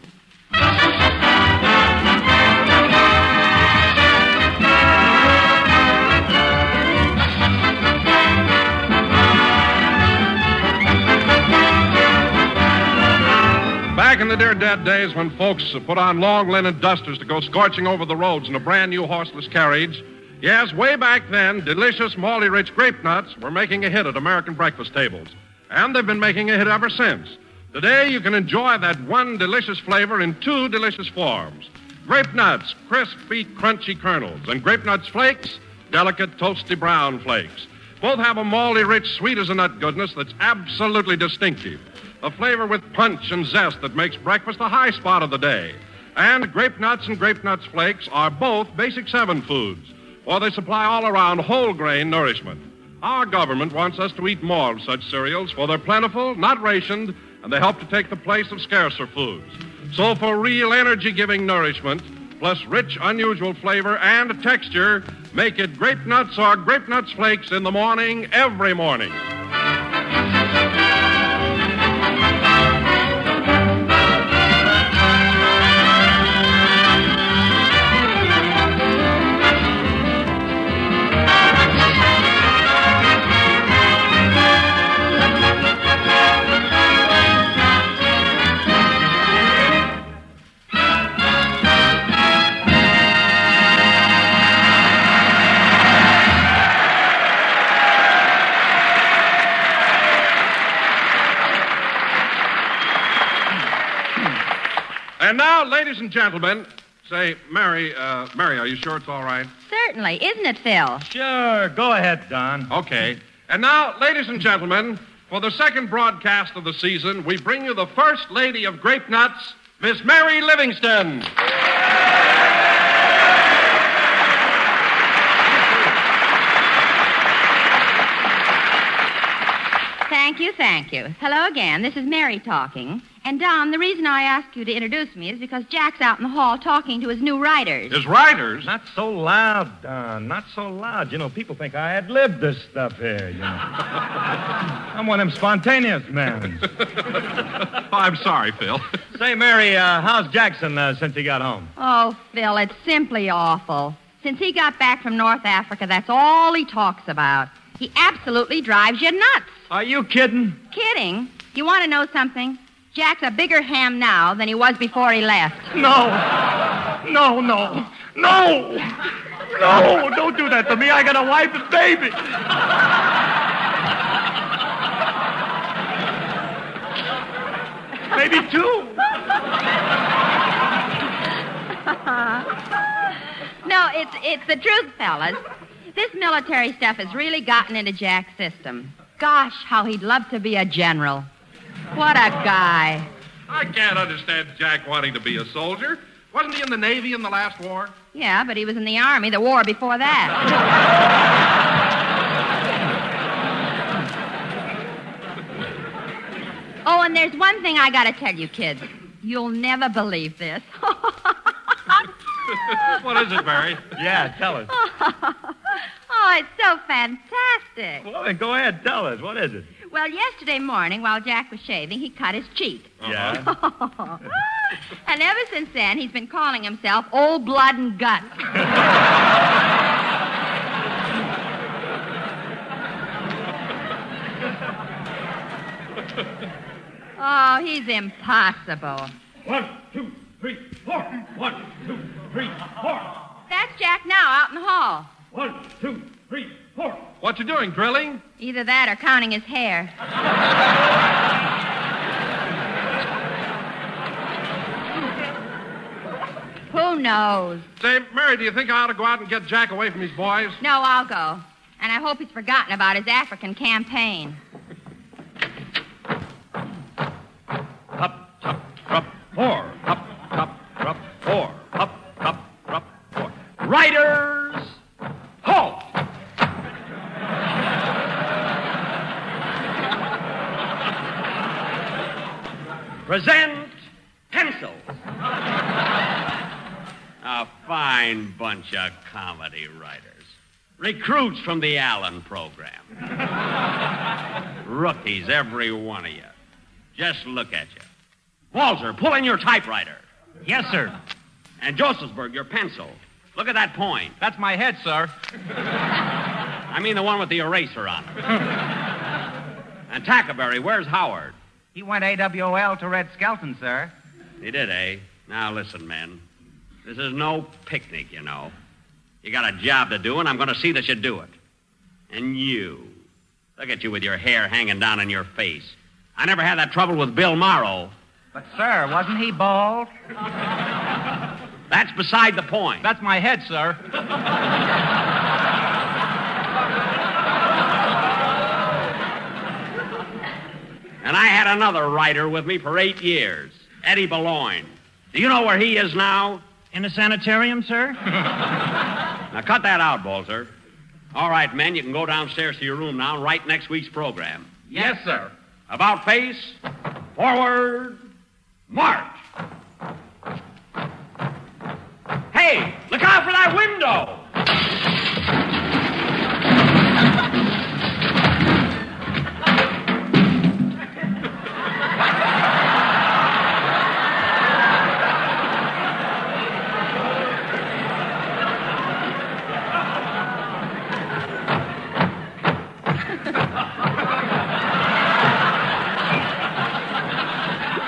Back in the dear dead days when folks put on long linen dusters to go scorching over the roads in a brand new horseless carriage, yes, way back then, delicious, malty rich grape nuts were making a hit at American breakfast tables. And they've been making a hit ever since. Today, you can enjoy that one delicious flavor in two delicious forms grape nuts, crispy, crunchy kernels, and grape nuts flakes, delicate, toasty brown flakes. Both have a malty rich, sweet as a nut goodness that's absolutely distinctive. A flavor with punch and zest that makes breakfast the high spot of the day. And grape nuts and grape nuts flakes are both basic seven foods, for they supply all around whole grain nourishment. Our government wants us to eat more of such cereals, for they're plentiful, not rationed, and they help to take the place of scarcer foods. So, for real energy giving nourishment, plus rich, unusual flavor and texture, make it grape nuts or grape nuts flakes in the morning, every morning. And now, ladies and gentlemen, say, Mary, uh, Mary, are you sure it's all right? Certainly, isn't it, Phil? Sure. Go ahead, Don. Okay. And now, ladies and gentlemen, for the second broadcast of the season, we bring you the First Lady of Grape Nuts, Miss Mary Livingstone. Thank you, thank you. Hello again. This is Mary talking. And Don, the reason I asked you to introduce me is because Jack's out in the hall talking to his new writers. His writers? Not so loud, Don. Not so loud. You know, people think I had lived this stuff here, you know. I'm one of them spontaneous men. I'm sorry, Phil. Say, Mary, uh, how's Jackson uh, since he got home? Oh, Phil, it's simply awful. Since he got back from North Africa, that's all he talks about. He absolutely drives you nuts. Are you kidding? Kidding? You want to know something? Jack's a bigger ham now than he was before he left. No. No, no. No! No! Don't do that to me. I got a wife and baby. Maybe two. no, it's it's the truth, fellas. This military stuff has really gotten into Jack's system. Gosh, how he'd love to be a general. What a guy. I can't understand Jack wanting to be a soldier. Wasn't he in the Navy in the last war? Yeah, but he was in the Army the war before that. oh, and there's one thing I gotta tell you, kids. You'll never believe this. what is it, Mary? Yeah, tell us. oh, it's so fantastic. Well, then go ahead, tell us. What is it? Well, yesterday morning, while Jack was shaving, he cut his cheek. Yeah? and ever since then, he's been calling himself Old Blood and Guts. oh, he's impossible. One, two, three, four. One, two, three, four. That's Jack now out in the hall. One, two, three, What you doing, drilling? Either that or counting his hair. Who knows? Say, Mary, do you think I ought to go out and get Jack away from these boys? No, I'll go. And I hope he's forgotten about his African campaign. Up, up, up, four. Up, up, up, four. Riders, halt! Present pencils. A fine bunch of comedy writers. Recruits from the Allen program. Rookies, every one of you. Just look at you. Walter, pull in your typewriter. Yes, sir. And Josefsberg, your pencil. Look at that point. That's my head, sir. I mean the one with the eraser on it. and Tackaberry, where's Howard? He went AWOL to Red Skelton, sir. He did, eh? Now listen, men. This is no picnic, you know. You got a job to do, and I'm going to see that you do it. And you. Look at you with your hair hanging down in your face. I never had that trouble with Bill Morrow. But, sir, wasn't he bald? That's beside the point. That's my head, sir. And I had another writer with me for eight years, Eddie Beloin. Do you know where he is now? In a sanitarium, sir? Now cut that out, Balzer. All right, men, you can go downstairs to your room now and write next week's program. Yes, sir. About face, forward, march. Hey, look out for that window!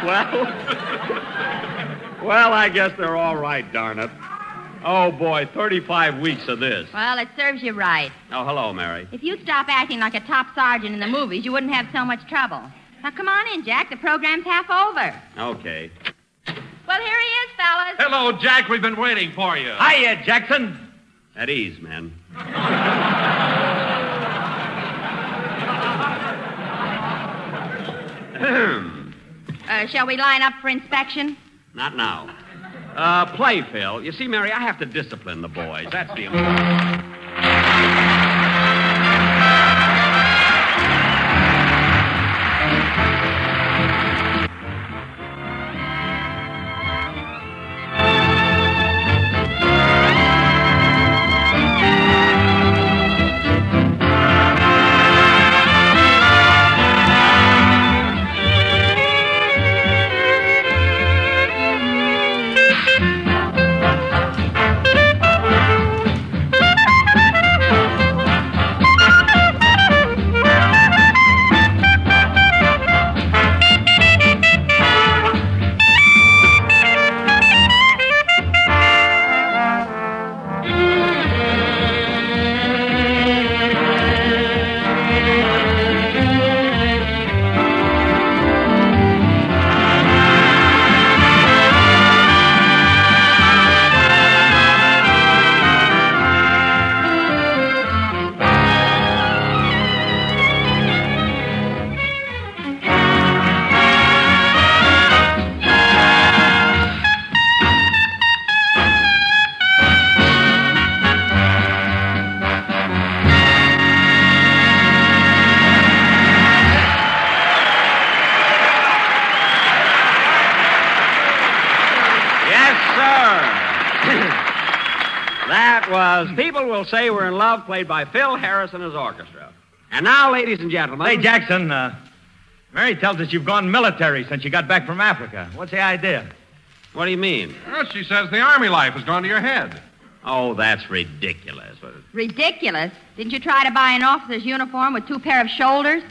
Well, well, I guess they're all right, darn it. Oh, boy, 35 weeks of this. Well, it serves you right. Oh, hello, Mary. If you'd stop acting like a top sergeant in the movies, you wouldn't have so much trouble. Now, come on in, Jack. The program's half over. Okay. Well, here he is, fellas. Hello, Jack. We've been waiting for you. Hiya, Jackson. At ease, men. Uh, shall we line up for inspection? Not now. Uh, play, Phil. You see, Mary, I have to discipline the boys. That's the important. Love, played by Phil Harris and his orchestra. And now, ladies and gentlemen. Hey, Jackson, uh, Mary tells us you've gone military since you got back from Africa. What's the idea? What do you mean? Well, she says the army life has gone to your head. Oh, that's ridiculous. Ridiculous. Didn't you try to buy an officer's uniform with two pair of shoulders?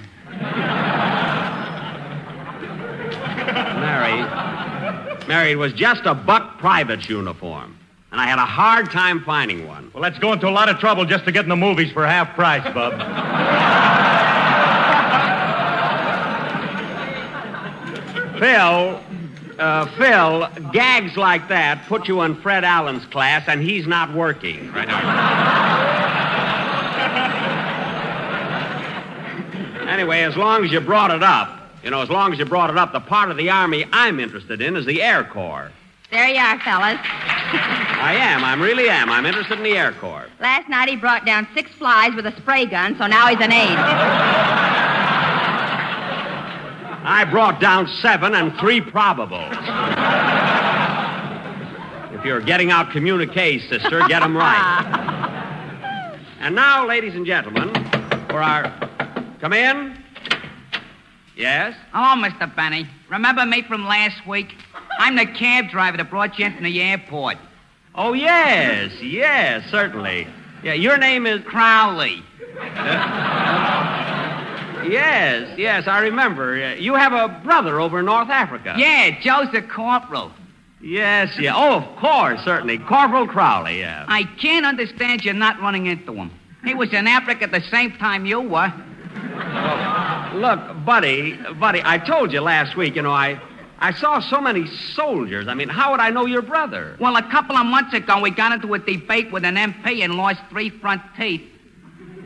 Mary, Mary, it was just a buck private's uniform. And I had a hard time finding one. Well, let's go into a lot of trouble just to get in the movies for half price, Bub. Phil, uh, Phil, gags like that put you in Fred Allen's class, and he's not working. Right now. anyway, as long as you brought it up, you know, as long as you brought it up, the part of the Army I'm interested in is the Air Corps. There you are, fellas. I am. I really am. I'm interested in the Air Corps. Last night he brought down six flies with a spray gun, so now he's an aide. I brought down seven and three probables. if you're getting out communiques, sister, get them right. and now, ladies and gentlemen, for our. Come in. Yes? Oh, Hello, Mr. Benny. Remember me from last week? I'm the cab driver that brought you into the airport. Oh, yes, yes, certainly. Yeah, your name is. Crowley. Yes, yes, I remember. You have a brother over in North Africa. Yeah, Joe's the corporal. Yes, yeah. Oh, of course, certainly. Corporal Crowley, yeah. I can't understand you not running into him. He was in Africa at the same time you were. Look, buddy, buddy, I told you last week, you know, I I saw so many soldiers. I mean, how would I know your brother? Well, a couple of months ago, we got into a debate with an MP and lost three front teeth.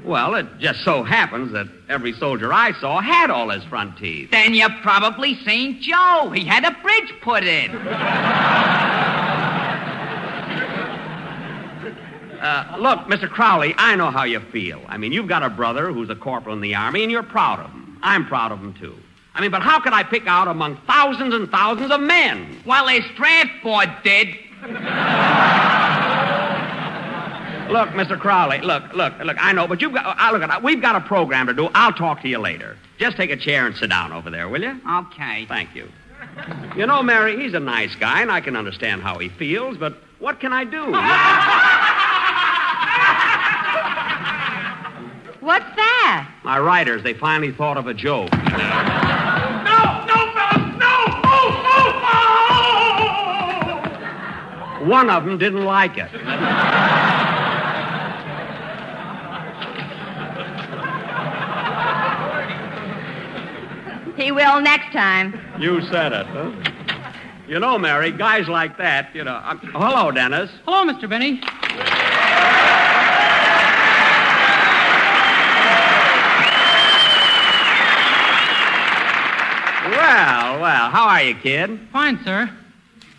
Well, it just so happens that every soldier I saw had all his front teeth. Then you probably seen Joe. He had a bridge put in. Uh, look, Mr. Crowley, I know how you feel. I mean, you've got a brother who's a corporal in the Army, and you're proud of him. I'm proud of him, too. I mean, but how could I pick out among thousands and thousands of men? Well, his draft board did. Look, Mr. Crowley, look, look, look, I know, but you've got, uh, look, at, we've got a program to do. I'll talk to you later. Just take a chair and sit down over there, will you? Okay. Thank you. You know, Mary, he's a nice guy, and I can understand how he feels, but what can I do? What's that? My writers, they finally thought of a joke. One of them didn't like it. He will next time. You said it, huh? You know, Mary, guys like that, you know. Uh, hello, Dennis. Hello, Mr. Benny. Well, well, how are you, kid? Fine, sir.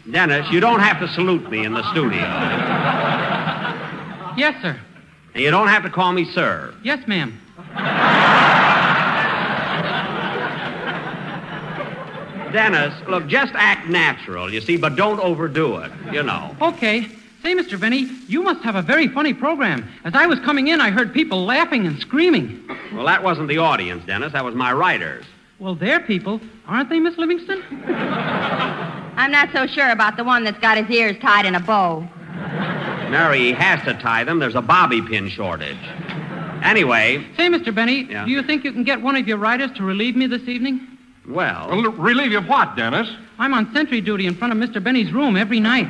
Dennis, you don't have to salute me in the studio. Yes, sir. And you don't have to call me sir. Yes, ma'am. Dennis, look, just act natural, you see, but don't overdo it, you know. Okay. Say, Mr. Benny, you must have a very funny program. As I was coming in, I heard people laughing and screaming. Well, that wasn't the audience, Dennis. That was my writers. Well, they're people, aren't they, Miss Livingstone? I'm not so sure about the one that's got his ears tied in a bow. Mary, he has to tie them. There's a bobby pin shortage. Anyway, Say, Mr. Benny, Yeah. do you think you can get one of your writers to relieve me this evening? well. relieve you of what, Dennis? I'm on sentry duty in front of Mr. Benny's room every night.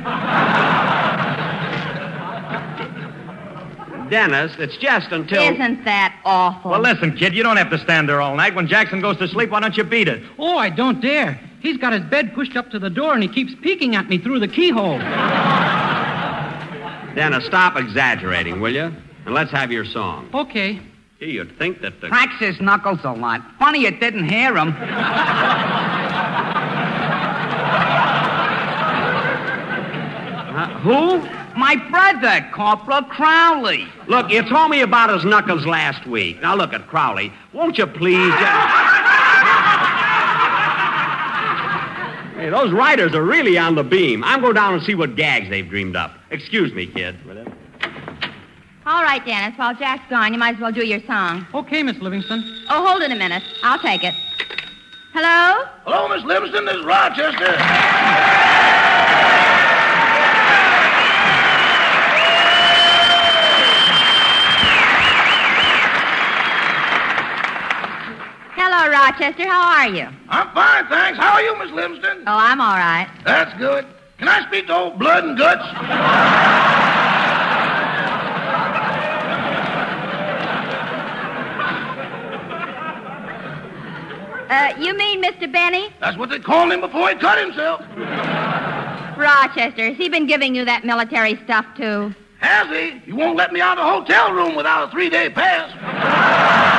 Dennis, it's just until. Isn't that awful? Well, listen, kid, you don't have to stand there all night. When Jackson goes to sleep, why don't you beat it? Oh, I don't dare. He's got his bed pushed up to the door and he keeps peeking at me through the keyhole. Dennis, stop exaggerating, will you? And let's have your song. Okay. Gee, you'd think that the. Cracks his knuckles a lot. Funny you didn't hear him. Uh, who? My brother, Corporal Crowley. Look, you told me about his knuckles last week. Now, look at Crowley. Won't you please. hey, those writers are really on the beam. I'm going down and see what gags they've dreamed up. Excuse me, kid. All right, Dennis. While Jack's gone, you might as well do your song. Okay, Miss Livingstone. Oh, hold it a minute. I'll take it. Hello? Hello, Miss Livingstone. This is Rochester. Hello, Rochester. How are you? I'm fine, thanks. How are you, Miss Livingstone? Oh, I'm all right. That's good. Can I speak to old blood and guts? Uh, you mean Mr. Benny? That's what they called him before he cut himself. Rochester, has he been giving you that military stuff, too? Has he? He won't let me out of the hotel room without a three-day pass.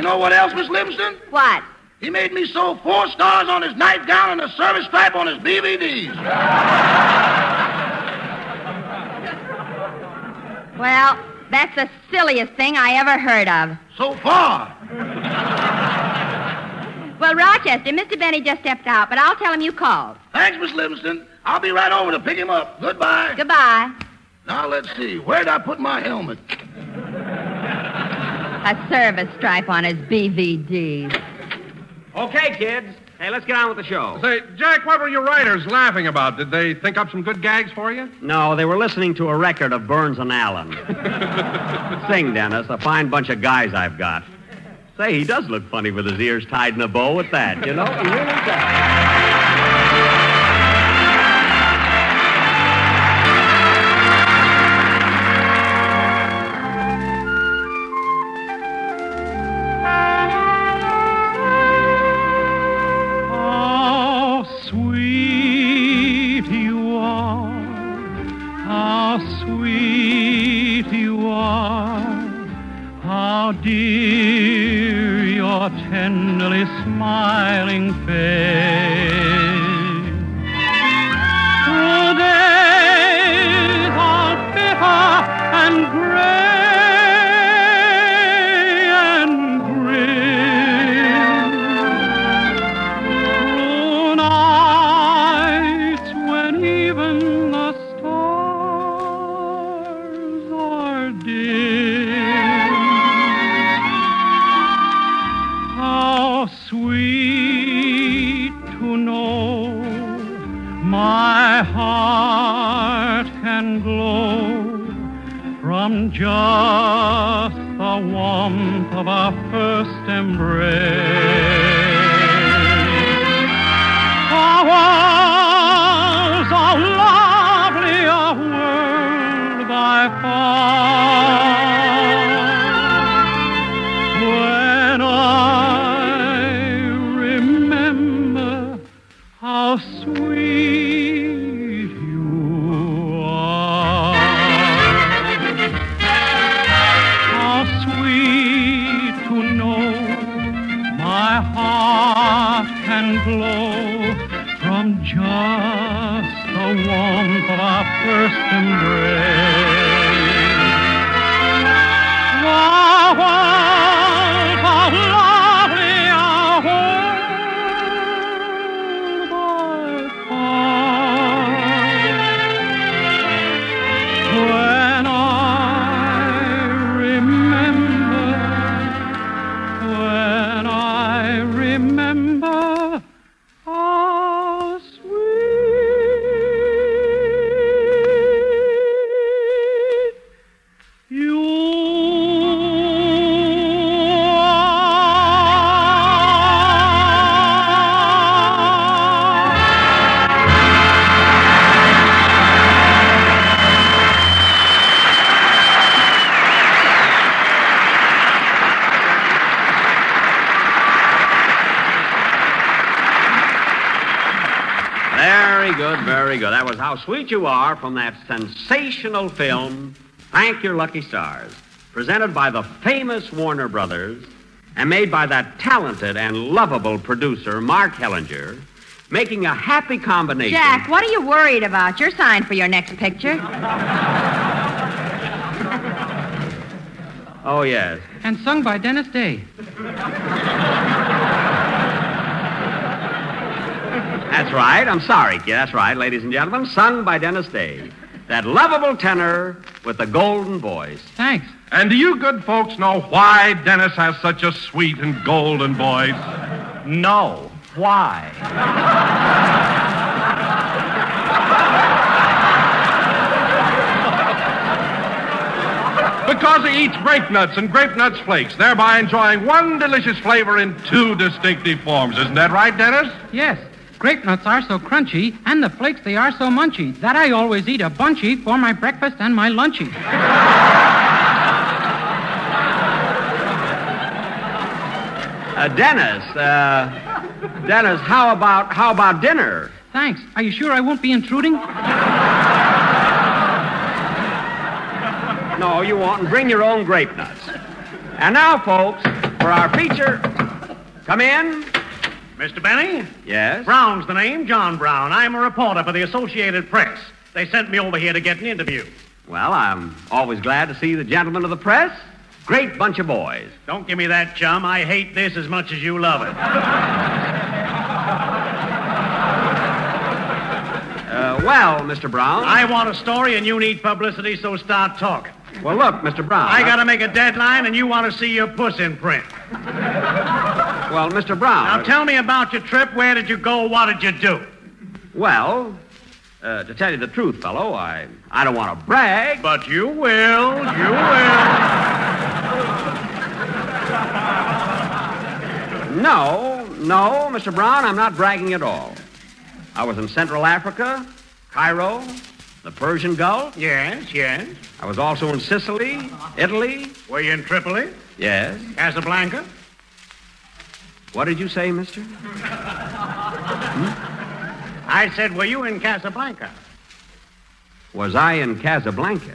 You know what else, Miss Livingstone? What? He made me sew four stars on his nightgown and a service stripe on his BVDs. Well, that's the silliest thing I ever heard of. So far. Well, Rochester, Mr. Benny just stepped out, but I'll tell him you called. Thanks, Miss Livingstone. I'll be right over to pick him up. Goodbye. Goodbye. Now, let's see. Where'd I put my helmet? A service stripe on his BVDs. Okay, kids. Hey, let's get on with the show. Say, Jack, what were your writers laughing about? Did they think up some good gags for you? No, they were listening to a record of Burns and Allen. Sing, Dennis. A fine bunch of guys I've got. Say, he does look funny with his ears tied in a bow at that, you know? He really does. Sweet You Are from that sensational film, Thank Your Lucky Stars, presented by the famous Warner Brothers and made by that talented and lovable producer, Mark Hellinger, making a happy combination. Jack, what are you worried about? You're signed for your next picture. Oh, yes. And sung by Dennis Day. That's right. I'm sorry, kid. That's right, ladies and gentlemen. Sung by Dennis Day. That lovable tenor with the golden voice. Thanks. And do you good folks know why Dennis has such a sweet and golden voice? No. Why? Because he eats grape nuts and grape nuts flakes, thereby enjoying one delicious flavor in two distinctive forms. Isn't that right, Dennis? Yes. Grape nuts are so crunchy, and the flakes they are so munchy, that I always eat a bunchy for my breakfast and my lunchy. Uh, Dennis, uh, Dennis, how about how about dinner? Thanks. Are you sure I won't be intruding? No, you won't. And bring your own grape nuts. And now, folks, for our feature, come in. Mr. Benny? Yes. Brown's the name, John Brown. I'm a reporter for the Associated Press. They sent me over here to get an interview. Well, I'm always glad to see the gentlemen of the press. Great bunch of boys. Don't give me that, chum. I hate this as much as you love it. Uh, well, Mr. Brown. I want a story and you need publicity, so start talking. Well, look, Mr. Brown. I gotta make a deadline and you want to see your puss in print. Well, Mr. Brown. Now tell me about your trip. Where did you go? What did you do? Well, uh, to tell you the truth, fellow, I I don't want to brag. But you will. You will. No, no, Mr. Brown, I'm not bragging at all. I was in Central Africa, Cairo, the Persian Gulf. Yes, yes. I was also in Sicily, Italy. Were you in Tripoli? Yes. Casablanca? What did you say, mister? I said, were you in Casablanca? Was I in Casablanca?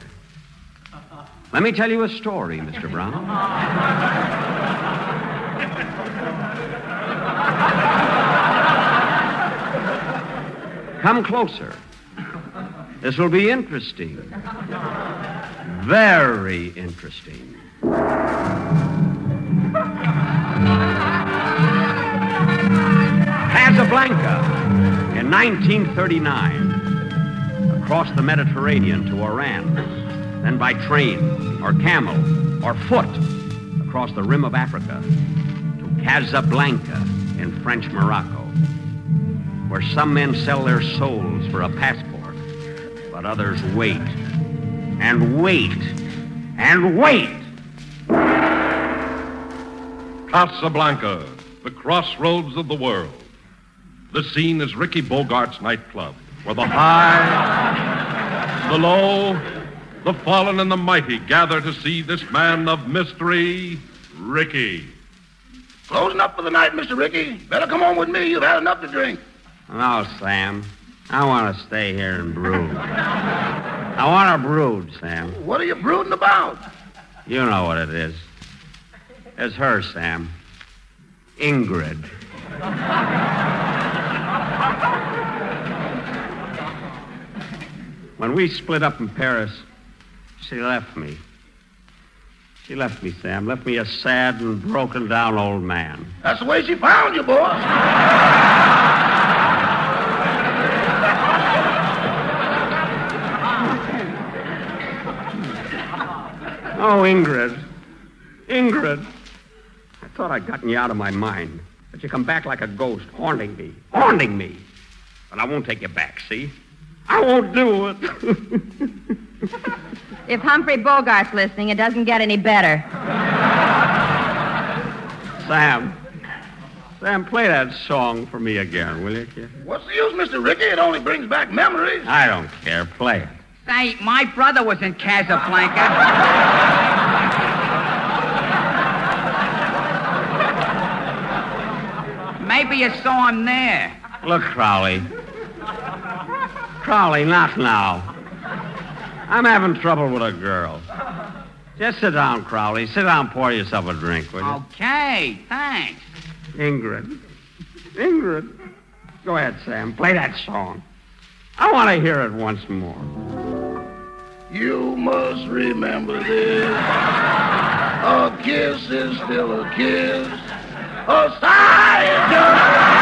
Let me tell you a story, Mr. Brown. Come closer. This will be interesting. Very interesting. Casablanca in 1939. Across the Mediterranean to Oran. Then by train or camel or foot across the rim of Africa to Casablanca in French Morocco, where some men sell their souls for a passport, but others wait and wait and wait. Casablanca, the crossroads of the world. The scene is Ricky Bogart's nightclub, where the high, the low, the fallen, and the mighty gather to see this man of mystery, Ricky. Closing up for the night, Mr. Ricky. Better come on with me. You've had enough to drink. No, Sam. I want to stay here and brood. I want to brood, Sam. What are you brooding about? You know what it is. It's her, Sam. Ingrid. When we split up in Paris, she left me. She left me, Sam. Left me a sad and broken down old man. That's the way she found you, boy. Oh, Ingrid. Ingrid. I thought I'd gotten you out of my mind. But you come back like a ghost, haunting me. Haunting me. But I won't take you back, see? I won't do it. If Humphrey Bogart's listening, it doesn't get any better. Sam. Sam, play that song for me again, will you, kid? What's the use, Mr. Ricky? It only brings back memories. I don't care. Play it. Say, my brother was in Casablanca. Maybe you saw him there. Look, Crowley. Crowley, not now. I'm having trouble with a girl. Just sit down, Crowley. Sit down, pour yourself a drink, will you? Okay, thanks. Ingrid. Ingrid. Go ahead, Sam. Play that song. I want to hear it once more. You must remember this. A kiss is still a kiss. A sigh is just...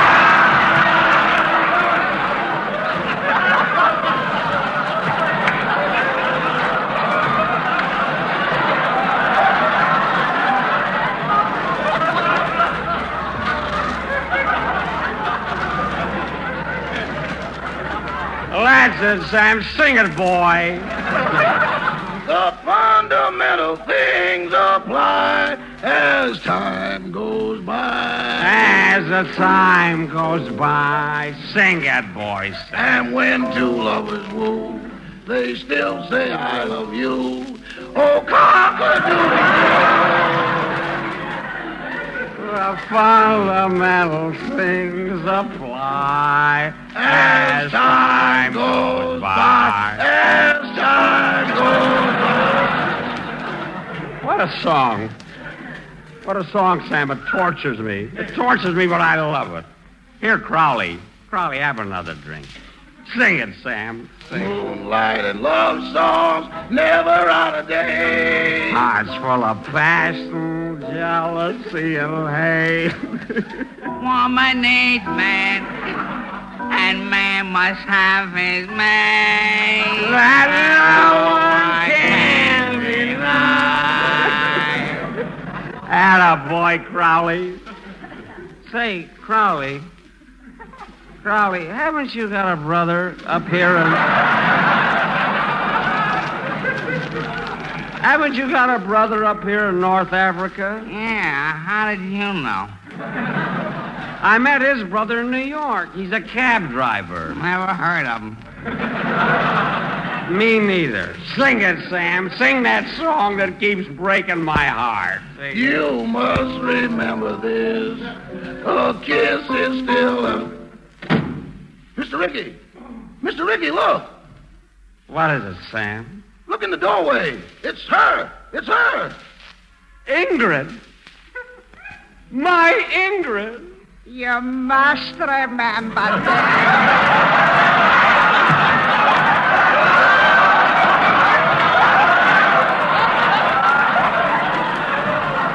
That's it, Sam. Sing it, boy. The fundamental things apply as time goes by. As the time goes by, sing it, boys. And when two lovers woo, they still say, I love you. Oh, The fundamental things apply as time goes by. As time goes by. What a song. What a song, Sam. It tortures me. It tortures me, but I love it. Here, Crowley. Crowley, have another drink. Sing it, Sam. Sing it. Moonlight and love songs never out of date. Hearts full of passion, jealousy, and hate. Woman needs man, and man must have his mate. That no one can deny. Atta boy, Crowley. Say, Crowley. Crowley, haven't you got a brother up here in. haven't you got a brother up here in North Africa? Yeah, how did you know? I met his brother in New York. He's a cab driver. Never heard of him. Me neither. Sing it, Sam. Sing that song that keeps breaking my heart. Sing it. You must remember this. A kiss is still a. Mr. Ricky! Mr. Ricky, look! What is it, Sam? Look in the doorway. It's her! It's her! Ingrid. My Ingrid. You must remember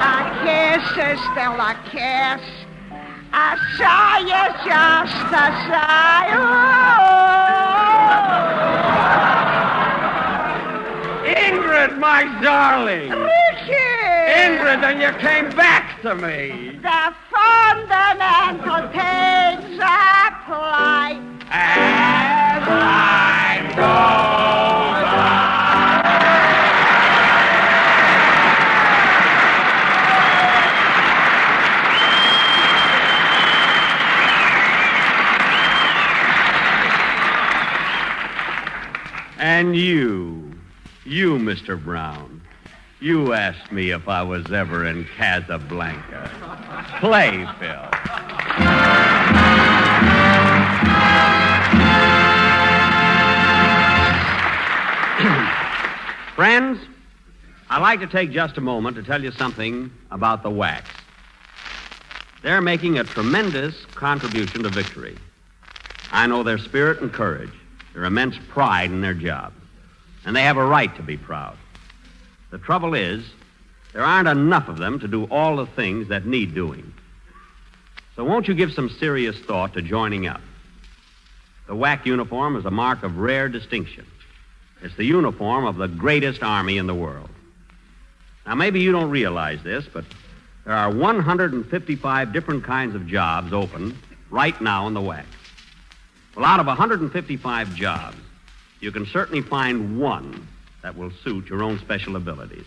A kiss is still a kiss. A sigh is just a sigh. Ingrid, my darling. Ricky! Ingrid, and you came back to me. The fundamental things apply. As time goes And you, you, Mr. Brown, you asked me if I was ever in Casablanca. Play, Phil. Friends, I'd like to take just a moment to tell you something about the WACs. They're making a tremendous contribution to victory. I know their spirit and courage, their immense pride in their job, and they have a right to be proud. The trouble is, there aren't enough of them to do all the things that need doing. So won't you give some serious thought to joining up? The WAC uniform is a mark of rare distinction. It's the uniform of the greatest army in the world. Now, maybe you don't realize this, but there are 155 different kinds of jobs open right now in the WAC. Well, out of 155 jobs, you can certainly find one that will suit your own special abilities.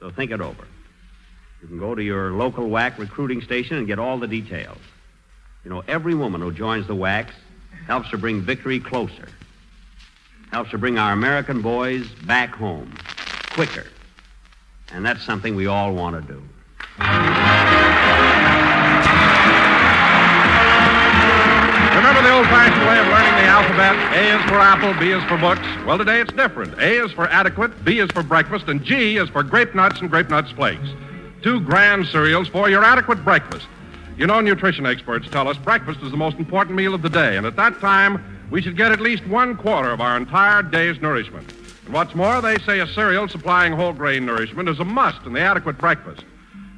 So think it over. You can go to your local WAC recruiting station and get all the details. You know, every woman who joins the WACs helps to bring victory closer, helps to bring our American boys back home quicker. And that's something we all want to do. A is for apple, B is for books. Well, today it's different. A is for adequate, B is for breakfast, and G is for grape nuts and grape nuts flakes. Two grand cereals for your adequate breakfast. You know, nutrition experts tell us breakfast is the most important meal of the day, and at that time, we should get at least one quarter of our entire day's nourishment. And what's more, they say a cereal supplying whole grain nourishment is a must in the adequate breakfast.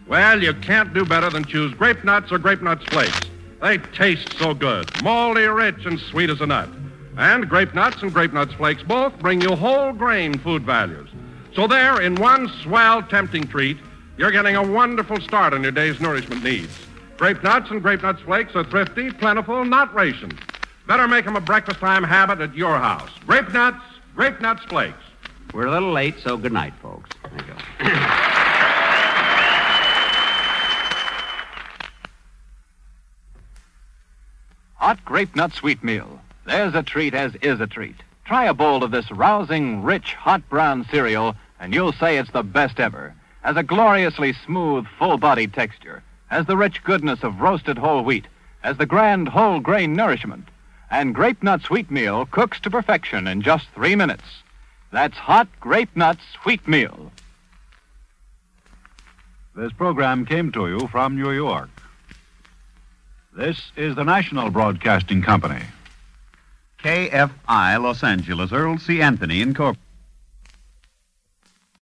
Well, you can't do better than choose grape nuts or grape nuts flakes. They taste so good, moldy, rich, and sweet as a nut. And grape nuts and grape nuts flakes both bring you whole grain food values. So there, in one swell, tempting treat, you're getting a wonderful start on your day's nourishment needs. Grape nuts and grape nuts flakes are thrifty, plentiful, not rations. Better make them a breakfast time habit at your house. Grape nuts, grape nuts flakes. We're a little late, so good night, folks. Thank you. Hot Grape-Nuts Wheat Meal. There's a treat as is a treat. Try a bowl of this rousing, rich, hot brown cereal, and you'll say it's the best ever. Has a gloriously smooth, full-bodied texture. Has the rich goodness of roasted whole wheat. Has the grand whole grain nourishment. And Grape-Nuts Wheat Meal cooks to perfection in just three minutes. That's hot grape nut sweet meal. This program came to you from New York. This is the National Broadcasting Company. KFI Los Angeles, Earl C. Anthony Incorporated.